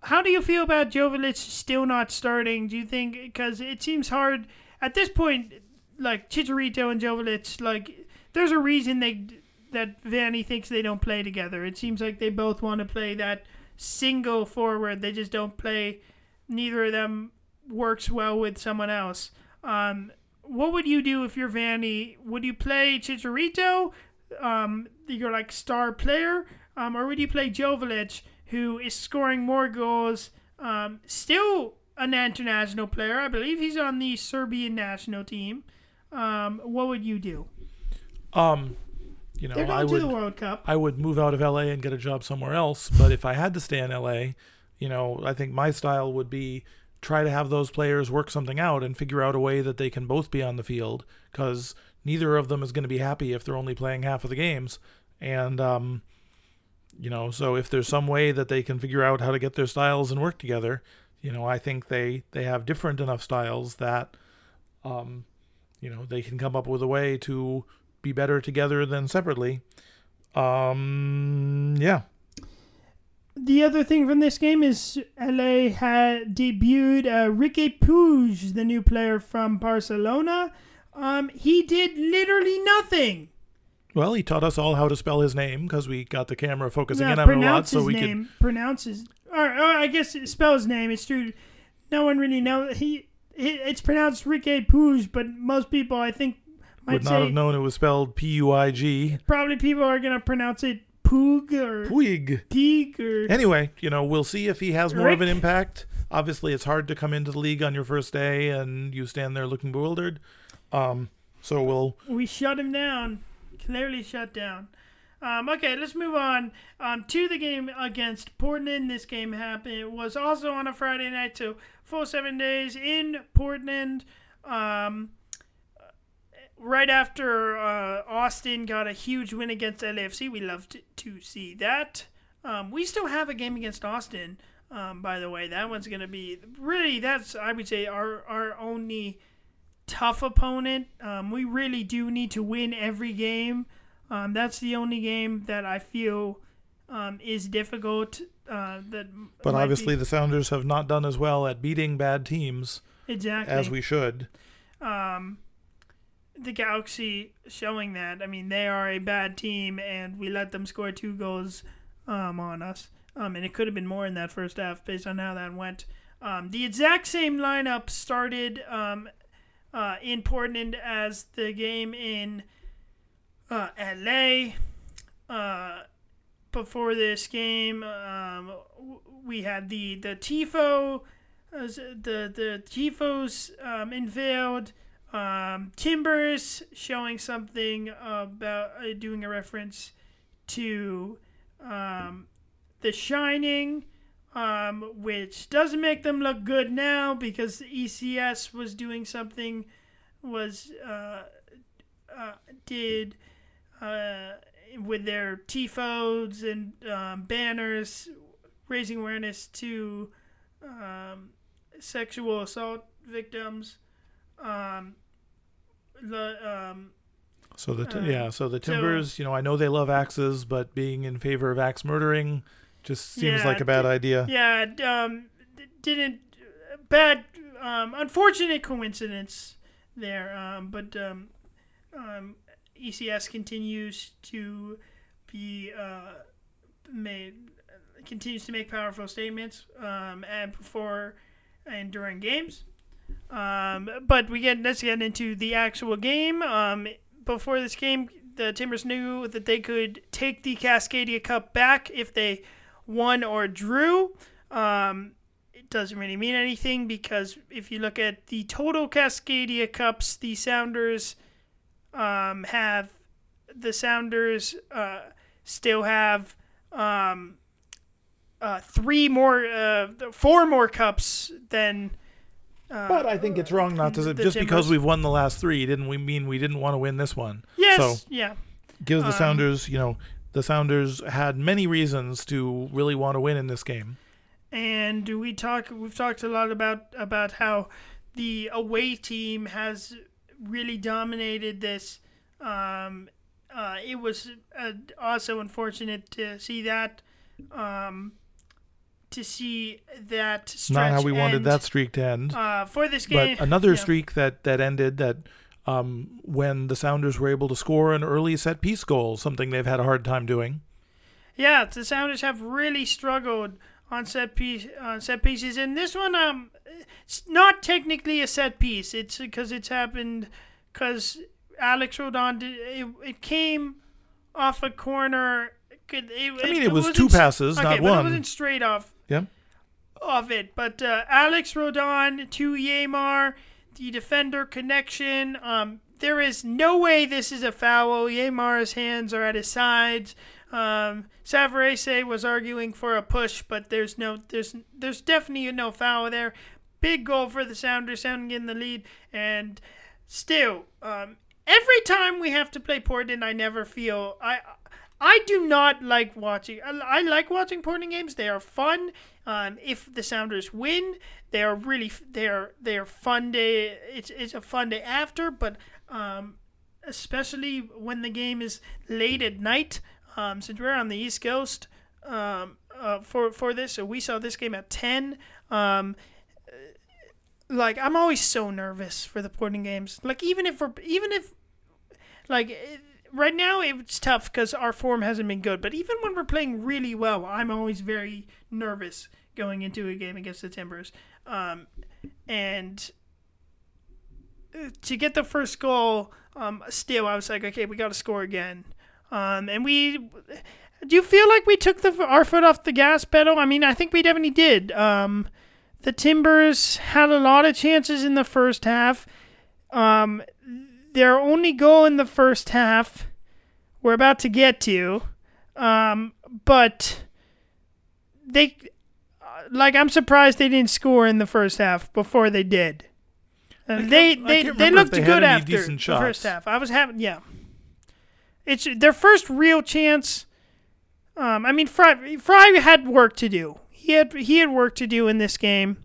A: how do you feel about Jovic still not starting? Do you think because it seems hard at this point, like Chicharito and Jovic, like there's a reason they that Vanney thinks they don't play together. It seems like they both want to play that single forward. They just don't play. Neither of them works well with someone else. Um, what would you do if you're Vanney? Would you play Chicharito, um, your like star player, um, or would you play Jovic, who is scoring more goals, um, still an international player? I believe he's on the Serbian national team. Um, what would you do?
B: um, you know,
A: They're going
B: I
A: to
B: would
A: the World Cup.
B: I would move out of LA and get a job somewhere else. But if I had to stay in LA, you know, I think my style would be try to have those players work something out and figure out a way that they can both be on the field because neither of them is going to be happy if they're only playing half of the games. And, um, you know, so if there's some way that they can figure out how to get their styles and work together, you know, I think they they have different enough styles that, um, you know, they can come up with a way to be better together than separately. Um, yeah.
A: The other thing from this game is LA had debuted uh, Riqui Puig, the new player from Barcelona. Um, he did literally nothing.
B: Well, he taught us all how to spell his name because we got the camera focusing in on it a lot, so we
A: name. Pronounce his, or, or I guess spell his name. It's true. No one really knows. He, it's pronounced Riqui Puig, but most people, I think,
B: would not have known it was spelled P U I G.
A: probably people are gonna pronounce it Poog or
B: Puig.
A: Or
B: Anyway, you know, we'll see if he has more of an
A: Rick.
B: impact. Obviously, it's hard to come into the league on your first day and you stand there looking bewildered. Um, so we'll
A: we shut him down. Clearly shut down. Um, okay, let's move on um, to the game against Portland. This game happened. It was also on a Friday night, so full seven days in Portland. Um, right after uh, Austin got a huge win against LAFC, we loved to see that. Um, we still have a game against Austin, um, by the way. That one's going to be really, that's, I would say, our, our only tough opponent. Um, we really do need to win every game. Um, that's the only game that I feel um, is difficult. Uh, that
B: but
A: might be-
B: obviously the Sounders have not done as well at beating bad teams
A: exactly
B: as we should.
A: um, the Galaxy showing that. I mean, they are a bad team, and we let them score two goals um, on us. Um, and it could have been more in that first half based on how that went. Um, the exact same lineup started um, uh, in Portland as the game in uh, LA. Uh, before this game, um, we had the the tifo, uh, the the tifos um, unveiled. Um, Timbers showing something about uh, doing a reference to um, The Shining, um, which doesn't make them look good now because ECS was doing something was uh, uh, did uh, with their tifos and um, banners raising awareness to um, sexual assault victims. Um, the um,
B: So the t-
A: Uh,
B: yeah, so the
A: so-
B: Timbers, you know, I know they love axes, but being in favor of axe murdering just seems
A: Yeah,
B: like a bad
A: d-
B: idea.
A: yeah, um, d- didn't bad, um, unfortunate coincidence there. Um, but um, um, ECS continues to be uh, made continues to make powerful statements um, and before and during games. Um, but we get let's get into the actual game. Um, before this game, the Timbers knew that they could take the Cascadia Cup back if they won or drew. Um, it doesn't really mean anything because if you look at the total Cascadia Cups, the Sounders um, have the Sounders uh, still have um, uh, three more, uh, four more cups than. Uh,
B: But I think it's wrong not to just because we've won the last three didn't we mean we didn't want to win this one.
A: yes,
B: So
A: yeah.
B: gives the
A: Um,
B: Sounders, you know, the Sounders had many reasons to really want to win in this game.
A: and we talk we've talked a lot about about how the away team has really dominated this um, uh, it was uh, also unfortunate to see that um, to see that stretch
B: Not how we wanted that streak to end.
A: uh, for this game
B: But another
A: yeah.
B: streak that that ended that um, when the Sounders were able to score an early set piece goal, something they've had a hard time doing.
A: Yeah, the Sounders have really struggled on set piece on set pieces, and this one um, it's not technically a set piece. It's because it's happened because Alex Roldan did it, it came off a corner. Could it,
B: I mean, it was
A: wasn't
B: two passes,
A: okay,
B: not one.
A: It wasn't straight off.
B: Yeah.
A: Of it, but uh, Alex Roldan to Yeimar, the defender connection. Um, there is no way this is a foul. Yeimar's hands are at his sides. Um, Savarese was arguing for a push, but there's no, there's, there's definitely no foul there. Big goal for the Sounders, sounding in the lead, and still, um, every time we have to play Portland, I never feel I. I do not like watching. I, like watching Portland games. They are fun. Um, if the Sounders win, they are really they are they are fun day. It's it's a fun day after, but um, especially when the game is late at night. Um, since we're on the East Coast um, uh, for for this, so we saw this game at ten. Um, like I'm always so nervous for the Portland games. Like even if we're even if like right now it's tough because our form hasn't been good. But even when we're playing really well, I'm always very nervous going into a game against the Timbers. Um, and uh, to get the first goal, um, still I was like, okay, we got to score again. Um, and we. Do you feel like we took the our foot off the gas pedal? I mean, I think we definitely did. Um, the Timbers had a lot of chances in the first half. Their only goal in the first half, we're about to get to, um, but they, uh, like, I'm surprised they didn't score in the first half before they did. Uh, they they, they looked
B: they
A: good after the first half. I was having yeah. It's their first real chance. Um, I mean, Frei Frei had work to do. He had he had work to do in this game.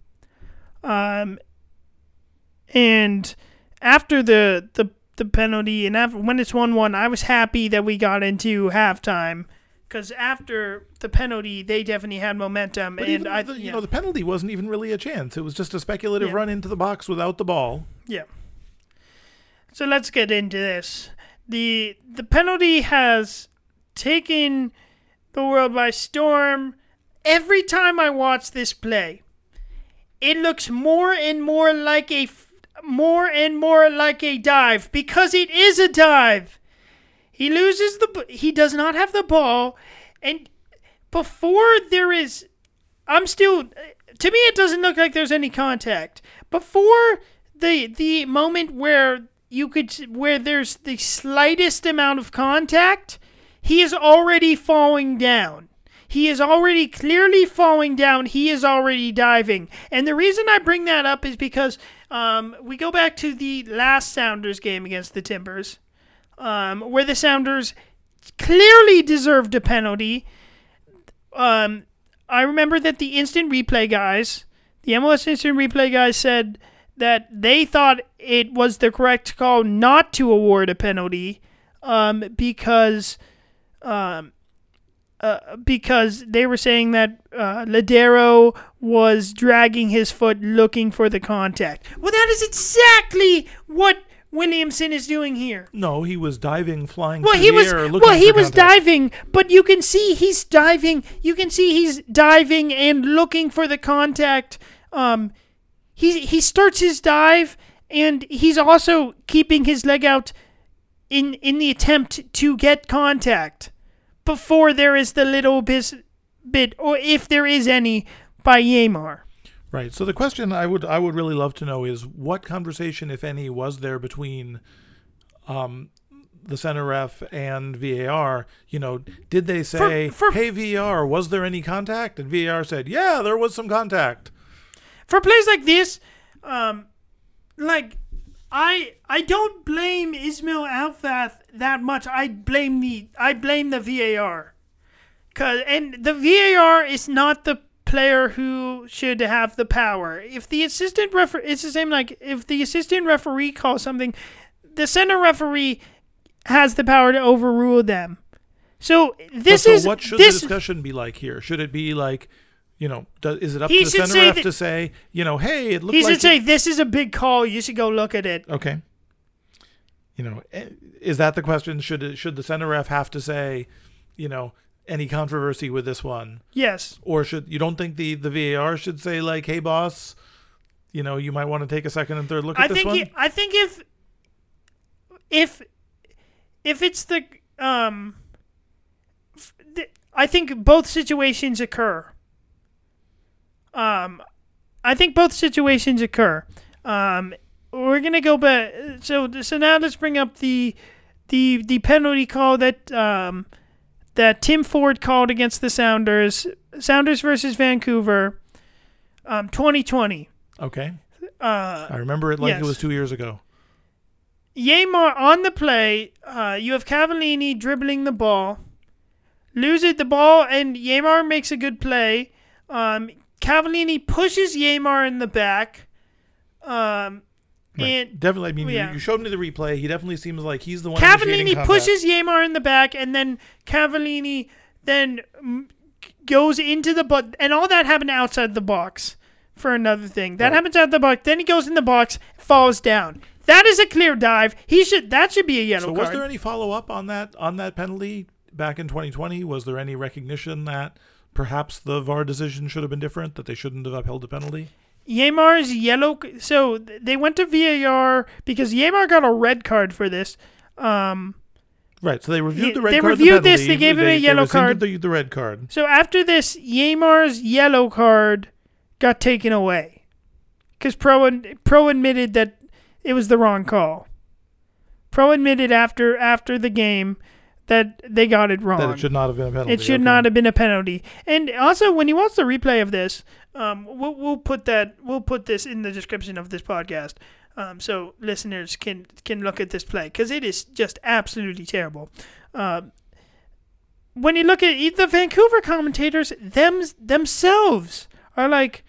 A: Um, and after the the the penalty and after when it's one one, I was happy that we got into halftime because after the penalty, they definitely had momentum.
B: But
A: and I,
B: the, you
A: yeah,
B: know, the penalty wasn't even really a chance. It was just a speculative
A: Yeah.
B: run into the box without the ball.
A: Yeah. So let's get into this. The the penalty has taken the world by storm. Every time I watch this play, it looks more and more like a more and more like a dive because it is a dive. He loses the he does not have the ball and before there is I'm still to me it doesn't look like there's any contact. Before the the moment where you could where there's the slightest amount of contact, he is already falling down. He is already clearly falling down. He is already diving. And the reason I bring that up is because um, we go back to the last Sounders game against the Timbers, um, where the Sounders clearly deserved a penalty. Um, I remember that the instant replay guys, the MLS instant replay guys said that they thought it was the correct call not to award a penalty um, because um, uh, because they were saying that uh, Lodeiro was dragging his foot looking for the contact. Well, that is exactly what Williamson is doing here.
B: No, he was diving, flying
A: Well, he was well, he was
B: contact.
A: diving, but you can see he's diving. You can see he's diving and looking for the contact. Um, he he starts his dive and he's also keeping his leg out in in the attempt to get contact before there is the little bis, bit or if there is any by Yeimar.
B: Right. So the question I would I would really love to know is what conversation, if any, was there between um, the center ref and VAR? You know, did they say,
A: for-
B: "Hey VAR, was there any contact?" And VAR said, "Yeah, there was some contact."
A: for plays like this, um, like I I don't blame Ismail Elfath that much. I blame the I blame the VAR, cause and the VAR is not the player who should have the power. If the assistant referee, it's the same like if the assistant referee calls something, the center referee has the power to overrule them. So this
B: so
A: is
B: what should
A: this
B: the discussion be like here? Should it be like, you know, do, is it up
A: He
B: to the center ref
A: that-
B: to say, you know, hey, it looked
A: he
B: like
A: should say this is a big call. You should go look at it.
B: Okay. You know, eh, is that the question? Should it, should the center ref have to say, you know, any controversy with this one,
A: Yes.
B: or should you don't think the the VAR should say like, hey boss, you know, you might want to take a second and third look at
A: I
B: this
A: think
B: one.
A: he- I think if if if it's the um I think both situations occur. Um I think both situations occur. Um we're going to go back so so now let's bring up the the the penalty call that um that Tim Ford called against the Sounders Sounders versus Vancouver um 2020.
B: okay,
A: Uh
B: I remember it like
A: yes.
B: it was two years ago.
A: Yeimar on the play, uh, you have Cavallini dribbling the ball. loses the ball, and Yeimar makes a good play. Um, Cavallini pushes Yeimar in the back. Um,
B: Right.
A: and
B: definitely. I mean, you-
A: yeah.
B: you, showed me the replay. He definitely seems like he's the one.
A: Cavallini pushes Yeimar in the back, and then Cavallini then goes into the but, and all that happened outside the box. For another thing, that
B: Right.
A: happens out the box. Then he goes in the box, falls down. That is a clear dive. He should. That should be a yellow
B: So was
A: card.
B: there any follow up on that on that penalty back in 2020? Was there any recognition that perhaps the VAR decision should have been different? That they shouldn't have upheld the penalty?
A: Yeimar's yellow. So they went to VAR because Yeimar got a red card for this. Um,
B: Right. So they reviewed the red
A: they
B: card. the
A: reviewed this,
B: penalty,
A: they gave him a yellow card.
B: The, the red card.
A: so after this, Yeimar's yellow card got taken away because Pro Pro admitted that it was the wrong call. Pro admitted after after the game that they got it wrong.
B: That it should not have been a penalty.
A: It should
B: okay.
A: not have been a penalty. And also, when you watch the replay of this, um, we'll, we'll put that we'll put this in the description of this podcast, um, so listeners can can look at this play because it is just absolutely terrible. Um, when you look at the Vancouver commentators, them themselves are like,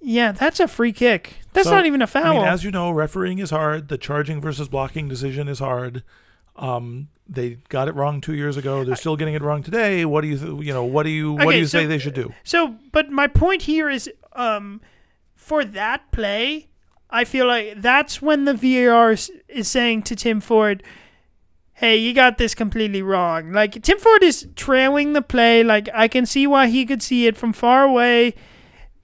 A: "Yeah, that's a free kick. That's
B: So,
A: not even a foul."
B: I mean, as you know, refereeing is hard. The charging versus blocking decision is hard. Um, they got it wrong two years ago. They're still getting it wrong today. What do you, th- you know, what do you, what
A: Okay,
B: do you
A: so-
B: say they should do?
A: So, but my point here is, um, for that play, I feel like that's when the VAR is, is saying to Tim Ford, "Hey, you got this completely wrong." Like Tim Ford is trailing the play. Like I can see why he could see it from far away,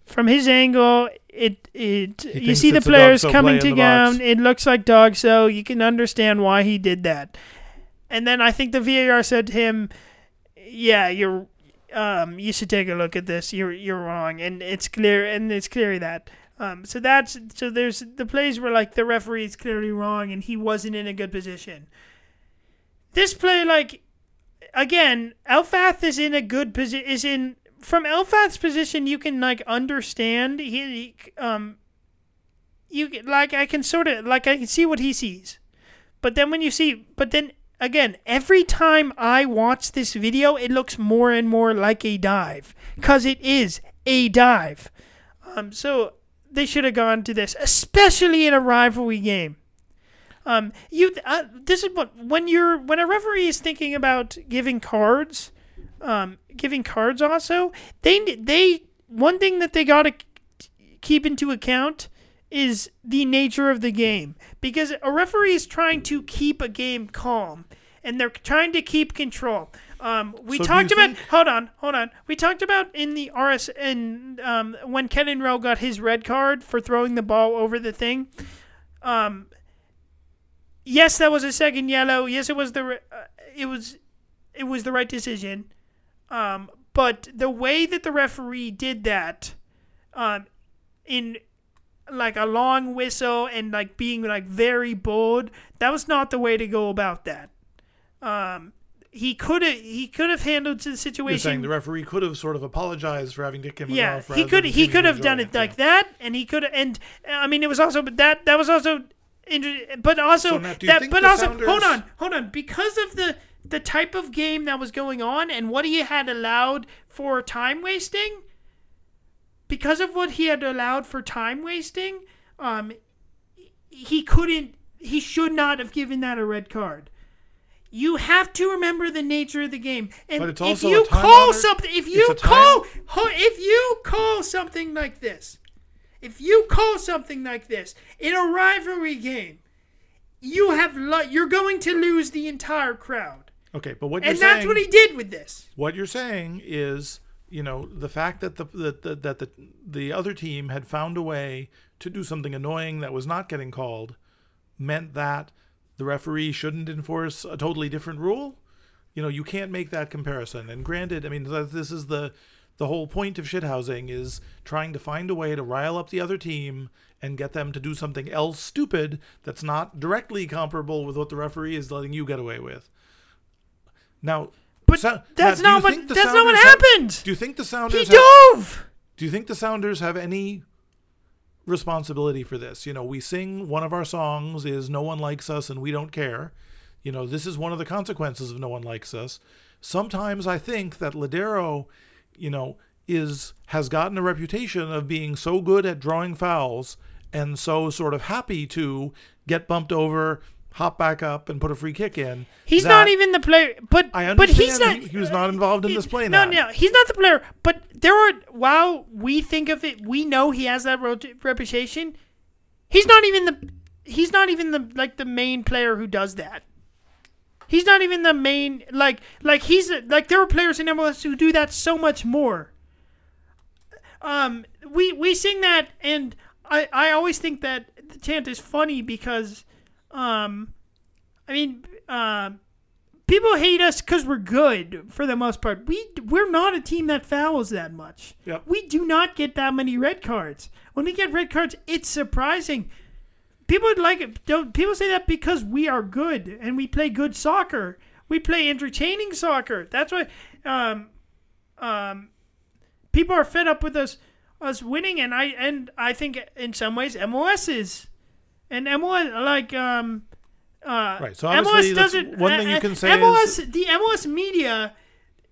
A: from his angle. It it you see the players coming
B: play in
A: to
B: the
A: down. It looks like dog so. You can understand why he did that. And then I think the VAR said to him, "Yeah, you're um, you should take a look at this. You're you're wrong, and it's clear, and it's clear that. Um, so that's so there's the plays where like the referee is clearly wrong, and he wasn't in a good position. This play, like again, Elfath is in a good position. Is in from Elfath's position, you can like understand. He, he um, you like I can sort of like I can see what he sees, but then when you see, but then again, every time I watch this video, it looks more and more like a dive because it is a dive. Um, so they should have gone to this, especially in a rivalry game. Um, you, uh, this is what when you're when a referee is thinking about giving cards, um, giving cards also they they one thing that they gotta keep into account is the nature of the game because a referee is trying to keep a game calm and they're trying to keep control. Um, we
B: So
A: talked about
B: think-
A: hold on, hold on. We talked about in the RS and um, when Kelyn Rowe got his red card for throwing the ball over the thing. Um, yes, that was a second yellow. Yes, it was the re- uh, it was it was the right decision. Um, but the way that the referee did that, um, in like a long whistle and like being like very bold, that was not the way to go about that. Um, he could have he could have handled the situation.
B: You're saying the referee could have sort of apologized for having kicked him
A: Yeah,
B: off.
A: he could he could have done it like
B: yeah.
A: that, and he could and I mean it was also but that that was also but also
B: So now, do you
A: that but also
B: Sounders-
A: hold on hold on because of the the type of game that was going on and what he had allowed for time wasting? Because of what he had allowed for time wasting um he couldn't he should not have given that a red card. You have to remember the nature of the game, and
B: But it's
A: if you
B: a time
A: call
B: honored-
A: something, if you call, if you call something like this, if you call something like this in a rivalry game, you have lo- you're going to lose the entire crowd,
B: Okay, but what you're
A: and that's
B: saying,
A: what he did with this.
B: what you're saying is, you know, the fact that the that the, that the the other team had found a way to do something annoying that was not getting called, meant that the referee shouldn't enforce a totally different rule. You know, you can't make that comparison. And granted, I mean, this is the the whole point of shithousing is trying to find a way to rile up the other team and get them to do something else stupid that's not directly comparable with what the referee is letting you get away with. Now,
A: But
B: so-
A: that's
B: now,
A: not what that's not what
B: Sounders have-
A: happened.
B: do you think the
A: he
B: Sounders have,
A: dove.
B: do you think the Sounders have any responsibility for this? You know, we sing one of our songs is "No one likes us and we don't care." You know, this is one of the consequences of "No one likes us." sometimes I think that Lodeiro, you know, is has gotten a reputation of being so good at drawing fouls and so sort of happy to get bumped over, hop back up, and put a free kick in.
A: He's
B: that-
A: not even the player, but
B: I
A: but he's not.
B: he, he was not involved in this play.
A: No,
B: now.
A: no, he's not the player. But there are while we think of it, we know he has that reputation. He's not even the. He's not even the like the main player who does that. He's not even the main like like he's like there are players in MLS who do that so much more. Um, we we sing that, and I I always think that the chant is funny because, um, I mean, um people hate us because we're good for the most part. We we're not a team that fouls that much.
B: Yep.
A: We do not get that many red cards. When we get red cards, it's surprising. People would like it. Don't people say that because we are good and we play good soccer. We play entertaining soccer. That's why um, um, people are fed up with us us winning, and I and I think in some ways MLS is, and MLS like um. Uh,
B: Right, so
A: MLS doesn't.
B: one thing you
A: uh,
B: can say
A: MLS,
B: is-
A: the MLS media,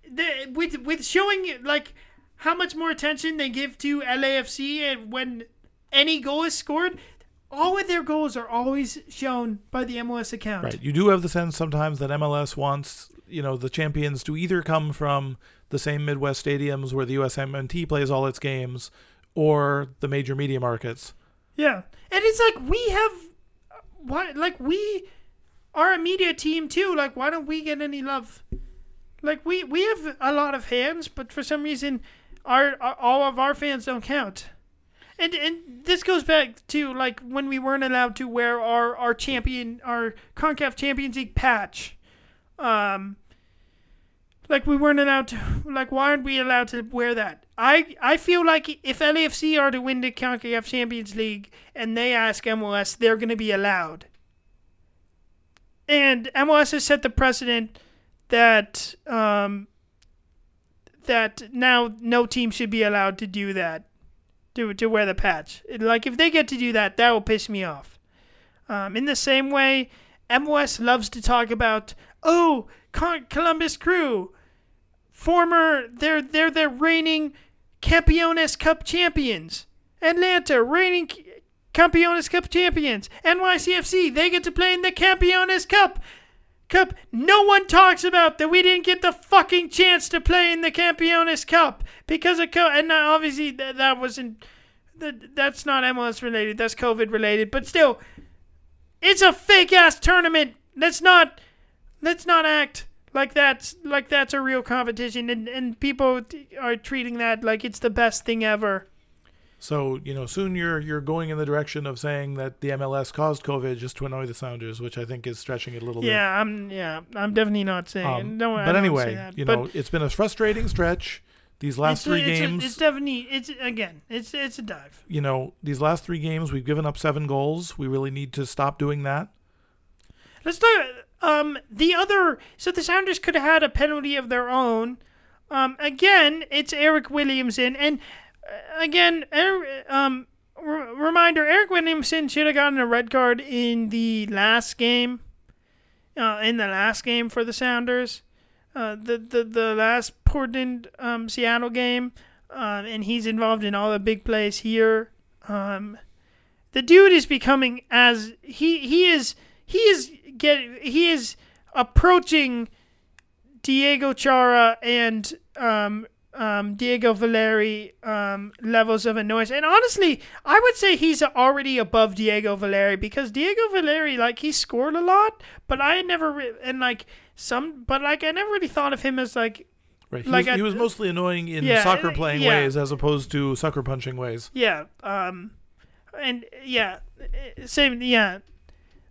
A: the, with with showing like how much more attention they give to LAFC and when any goal is scored, all of their goals are always shown by the MLS account.
B: Right. You do have the sense sometimes that MLS wants, you know, the champions to either come from the same Midwest stadiums where the USMNT plays all its games or the major media markets.
A: Yeah, and it's like we have, why? Like we are a media team too. Like why don't we get any love? Like we we have a lot of fans, but for some reason, our, our all of our fans don't count. And and this goes back to like when we weren't allowed to wear our our champion our Concacaf Champions League patch. Um. Like we weren't allowed to. Like why aren't we allowed to wear that? I I feel like if LAFC are to win the Concacaf Champions League and they ask MLS, they're going to be allowed. And MLS has set the precedent that um, that now no team should be allowed to do that, to to wear the patch. Like if they get to do that, that will piss me off. Um, in the same way, MLS loves to talk about oh Columbus Crew, former they're they're the reigning Campeones Cup champions. Atlanta reigning C- Campeones Cup champions. NYCFC they get to play in the Campeones Cup. Cup. No one talks about that we didn't get the fucking chance to play in the Campeones Cup because of co- and obviously that, that wasn't that, that's not MLS related. That's COVID related, but still it's a fake ass tournament. Let's not let's not act like that's like that's a real competition and, and people are treating that like it's the best thing ever.
B: So, you know, soon you're you're going in the direction of saying that the MLS caused COVID just to annoy the Sounders, which I think is stretching it a little bit.
A: Yeah, I'm yeah, I'm definitely not saying
B: Um,
A: no,
B: but anyway, you
A: But
B: know, it's been a frustrating stretch. These last
A: it's,
B: three
A: it's,
B: games,
A: it's definitely it's again, it's it's a dive.
B: you know, these last three games we've given up seven goals. We really need to stop doing that.
A: Let's talk. Um, the other. So the Sounders could have had a penalty of their own. Um, again, it's Eric Williamson, and uh, again, er, um, r- reminder: Eric Williamson should have gotten a red card in the last game. Uh, in the last game for the Sounders, uh, the the the last Portland um, Seattle game, uh, and he's involved in all the big plays here. Um, the dude is becoming as he he is he is get he is approaching Diego Chara and um, um, Diego Valeri um, levels of annoyance. And honestly, I would say he's already above Diego Valeri because Diego Valeri, like, he scored a lot, but I never, re- and like, some, but like, I never really thought of him as like,
B: Right. He,
A: Like
B: was,
A: I-
B: he was mostly annoying in
A: Yeah,
B: soccer
A: uh,
B: playing
A: yeah.
B: ways as opposed to sucker punching ways.
A: yeah, um, and yeah, same, yeah.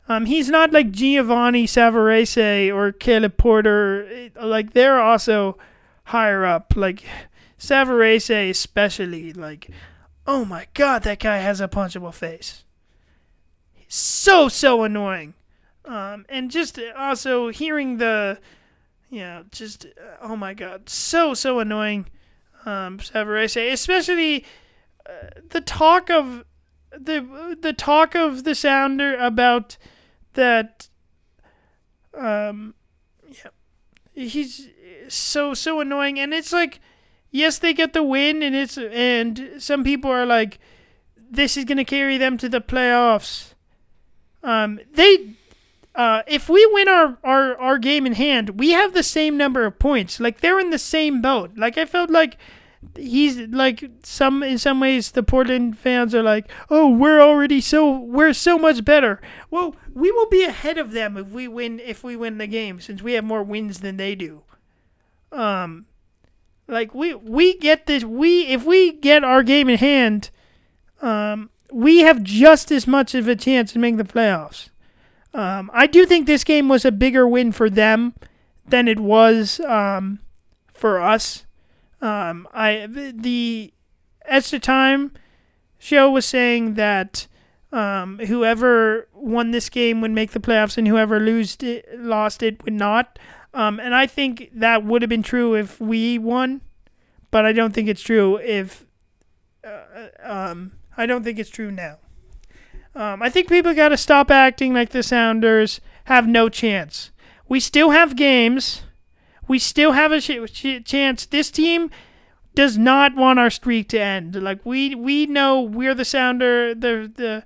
A: Um, he's not like Giovanni Savarese or Caleb Porter. Like they're also higher up. Like Savarese, especially. Like, oh my god, that guy has a punchable face. He's so so annoying. Um, and just also hearing the, you know, just uh, oh my god, so so annoying. Um, Savarese, especially uh, the talk of the the talk of the sounder about that um yeah he's so so annoying, and it's like, yes, they get the win, and it's and some people are like, this is gonna carry them to the playoffs. Um, they, uh, if we win our, our our game in hand, we have the same number of points. Like they're in the same boat. Like I felt like he's like some in some ways the Portland fans are like, "Oh, we're already so we're so much better." Well, we will be ahead of them if we win if we win the game since we have more wins than they do. Um like we we get this we if we get our game in hand, um we have just as much of a chance to make the playoffs. Um I do think this game was a bigger win for them than it was um for us. Um, I the the time show was saying that um, whoever won this game would make the playoffs, and whoever lost it, lost it would not. Um, and I think that would have been true if we won, but I don't think it's true if. Uh, um, I don't think it's true now. Um, I think people got to stop acting like the Sounders have no chance. We still have games we still have a ch- ch- chance. This team does not want our streak to end. Like we we know we're the Sounder, the the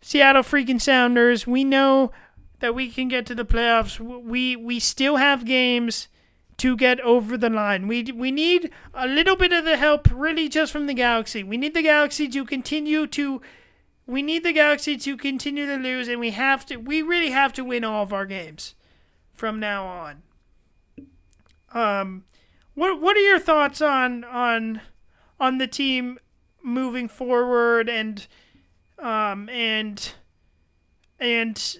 A: Seattle freaking Sounders. We know that we can get to the playoffs. We we still have games to get over the line. We we need a little bit of the help really just from the Galaxy. We need the Galaxy to continue to we need the Galaxy to continue to lose and we have to we really have to win all of our games from now on. Um, what what are your thoughts on on on the team moving forward and um and and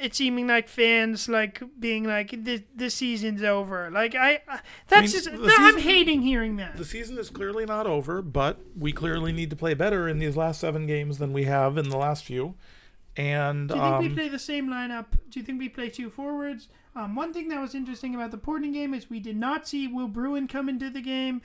A: it seeming like fans like being like this, this season's over. Like I, that's I mean, just season, I'm hating hearing that.
B: The season is clearly not over, but we clearly need to play better in these last seven games than we have in the last few. And
A: do you think
B: um,
A: we play the same lineup? Do you think we play two forwards? Um, one thing that was interesting about the Portland game is we did not see Will Bruin come into the game.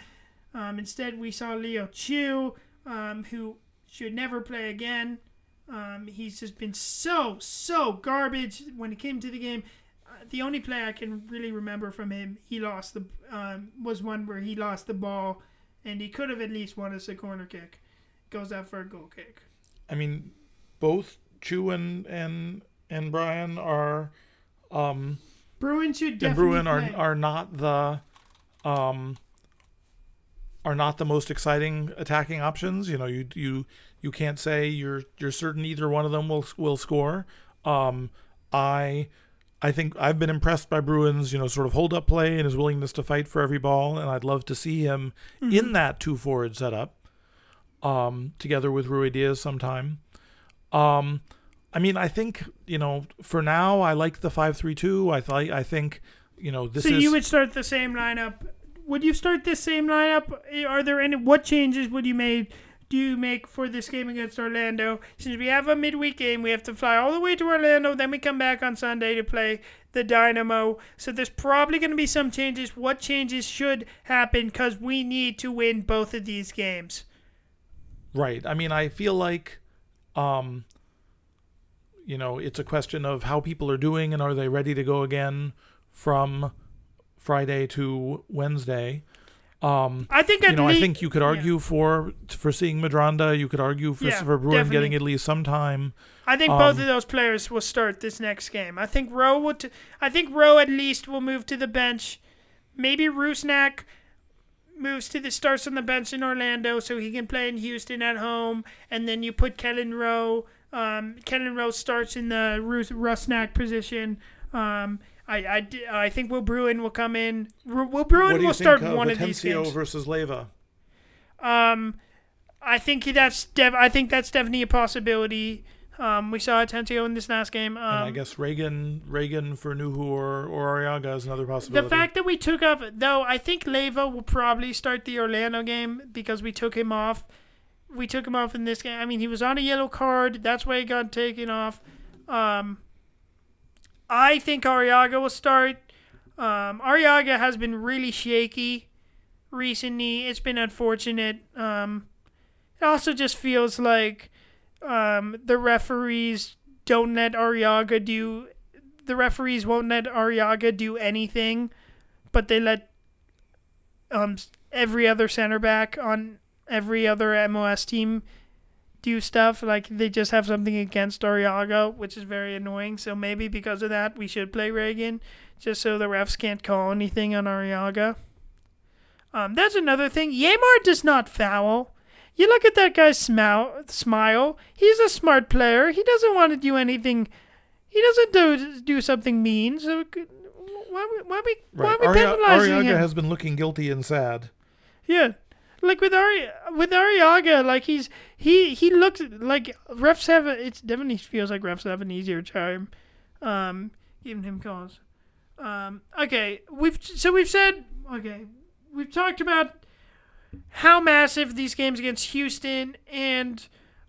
A: Um, instead, we saw Leo Chu, um, who should never play again. Um, he's just been so, so garbage when it came to the game. Uh, the only play I can really remember from him, he lost the um, was one where he lost the ball, and he could have at least won us a corner kick. Goes out for a goal kick.
B: I mean, both Chu and and and Bruin are um,
A: Bruin should definitely
B: and Bruin
A: are
B: play. are not the um are not the most exciting attacking options. You know, you you you can't say you're you're certain either one of them will will score. Um, I I think I've been impressed by Bruin's you know sort of hold up play and his willingness to fight for every ball, and I'd love to see him mm-hmm. in that two forward setup, um, together with Ruidíaz sometime. Um, I mean, I think you know, for now, I like the five three two. I thought I think you know this.
A: So
B: is,
A: you would start the same lineup. Would you start this same lineup? Are there any what changes would you make? Do you make for this game against Orlando? Since we have a midweek game, we have to fly all the way to Orlando, then we come back on Sunday to play the Dynamo. So there's probably going to be some changes. What changes should happen? Because we need to win both of these games.
B: Right. I mean, I feel like um, you know, it's a question of how people are doing and are they ready to go again from Friday to Wednesday. Um,
A: I think
B: you know. I think you could argue yeah. for for seeing Medranda. You could argue for, yeah, for Bruin definitely. getting at least some time.
A: I think um, both of those players will start this next game. I think Rowe would. T- I think Rowe at least will move to the bench. Maybe Rusnak moves to the starts on the bench in Orlando so he can play in Houston at home, and then you put Kelyn Rowe um, Kelyn Rowe starts in the Rusnak position. Um, I, I, I think Will Bruin will come in. Will Bruin will start one of these games.
B: versus Leyva.
A: Um, I think that's def- I think that's definitely a possibility. Um, we saw Atencio in this last game. Um, and
B: I guess Ragen, Ragen for Nouhou or, or Arreaga is another possibility.
A: The fact that we took off, though, I think Leyva will probably start the Orlando game because we took him off we took him off in this game. I mean, he was on a yellow card. That's why he got taken off. Um, I think Arreaga will start. Um, Arreaga has been really shaky recently. It's been unfortunate. Um, it also just feels like um, the referees don't let Arreaga do the referees won't let Arreaga do anything, but they let um every other center back on every other MLS team do stuff. Like they just have something against Arreaga, which is very annoying. So maybe because of that, we should play Ragen, just so the refs can't call anything on Arreaga. Um, that's another thing. Yeimar does not foul. You look at that guy's smile. Smile. He's a smart player. He doesn't want to do anything. He doesn't do do something mean. So why why we why
B: Right.
A: we
B: Aria-
A: penalizing
B: Arreaga
A: him?
B: has been looking guilty and sad.
A: Yeah, like with Ari with Arreaga, like he's he he looks like refs have a, it's definitely feels like refs have an easier time, um, giving him calls. Um, okay, we've so we've said okay, we've talked about how massive these games against Houston and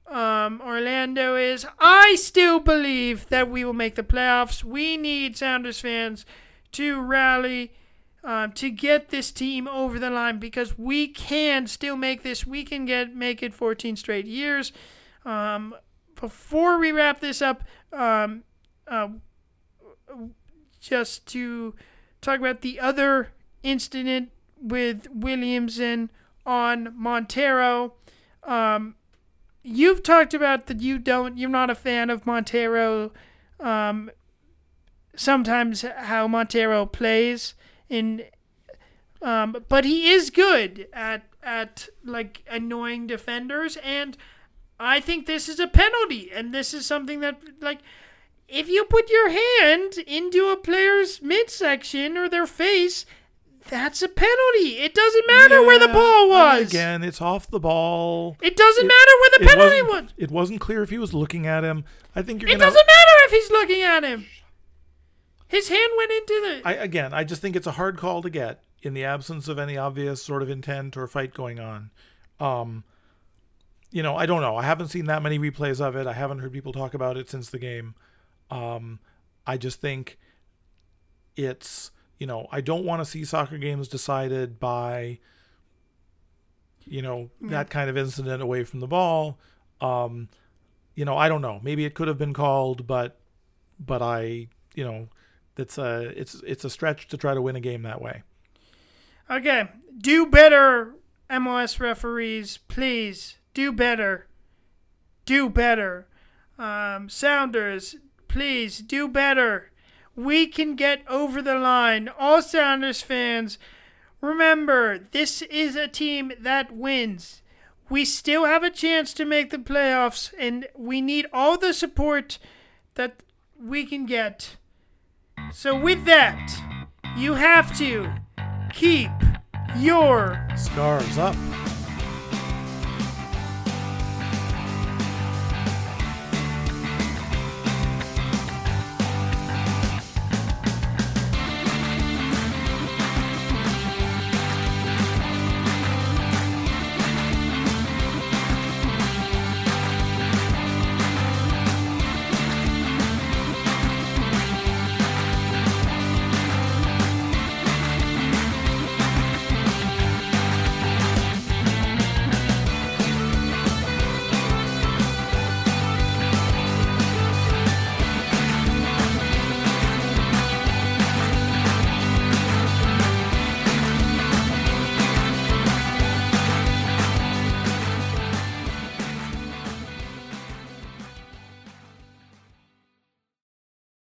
A: um, Orlando is. I still believe that we will make the playoffs. We need Sounders fans to rally um, to get this team over the line because we can still make this. We can get make it 14 straight years. Um, before we wrap this up, um, uh, just to talk about the other incident with Williamson on Montero. Um, you've talked about that you don't, you're not a fan of Montero. Um, sometimes how Montero plays in um, but he is good at at like annoying defenders and I think this is a penalty and this is something that like if you put your hand into a player's midsection or their face that's a penalty. It doesn't matter where the ball was.
B: Again, it's off the ball.
A: It doesn't
B: It-
A: matter where the penalty was.
B: it wasn't clear if he was looking at him. I think you're
A: It
B: gonna.
A: doesn't matter if he's looking at him. His hand went into the
B: I again, I just think it's a hard call to get in the absence of any obvious sort of intent or fight going on. Um, you know, I don't know. I haven't seen that many replays of it. I haven't heard people talk about it since the game. Um, I just think it's you know I don't want to see soccer games decided by you know that kind of incident away from the ball. Um, you know, I don't know. Maybe it could have been called, but but I you know that's a it's it's a stretch to try to win a game that way.
A: Okay, do better, MLS referees, please. Do better. Do better. Um, Sounders, please do better. We can get over the line. All Sounders fans, remember, this is a team that wins. We still have a chance to make the playoffs, and we need all the support that we can get. So, with that, you have to keep your
B: Scars up.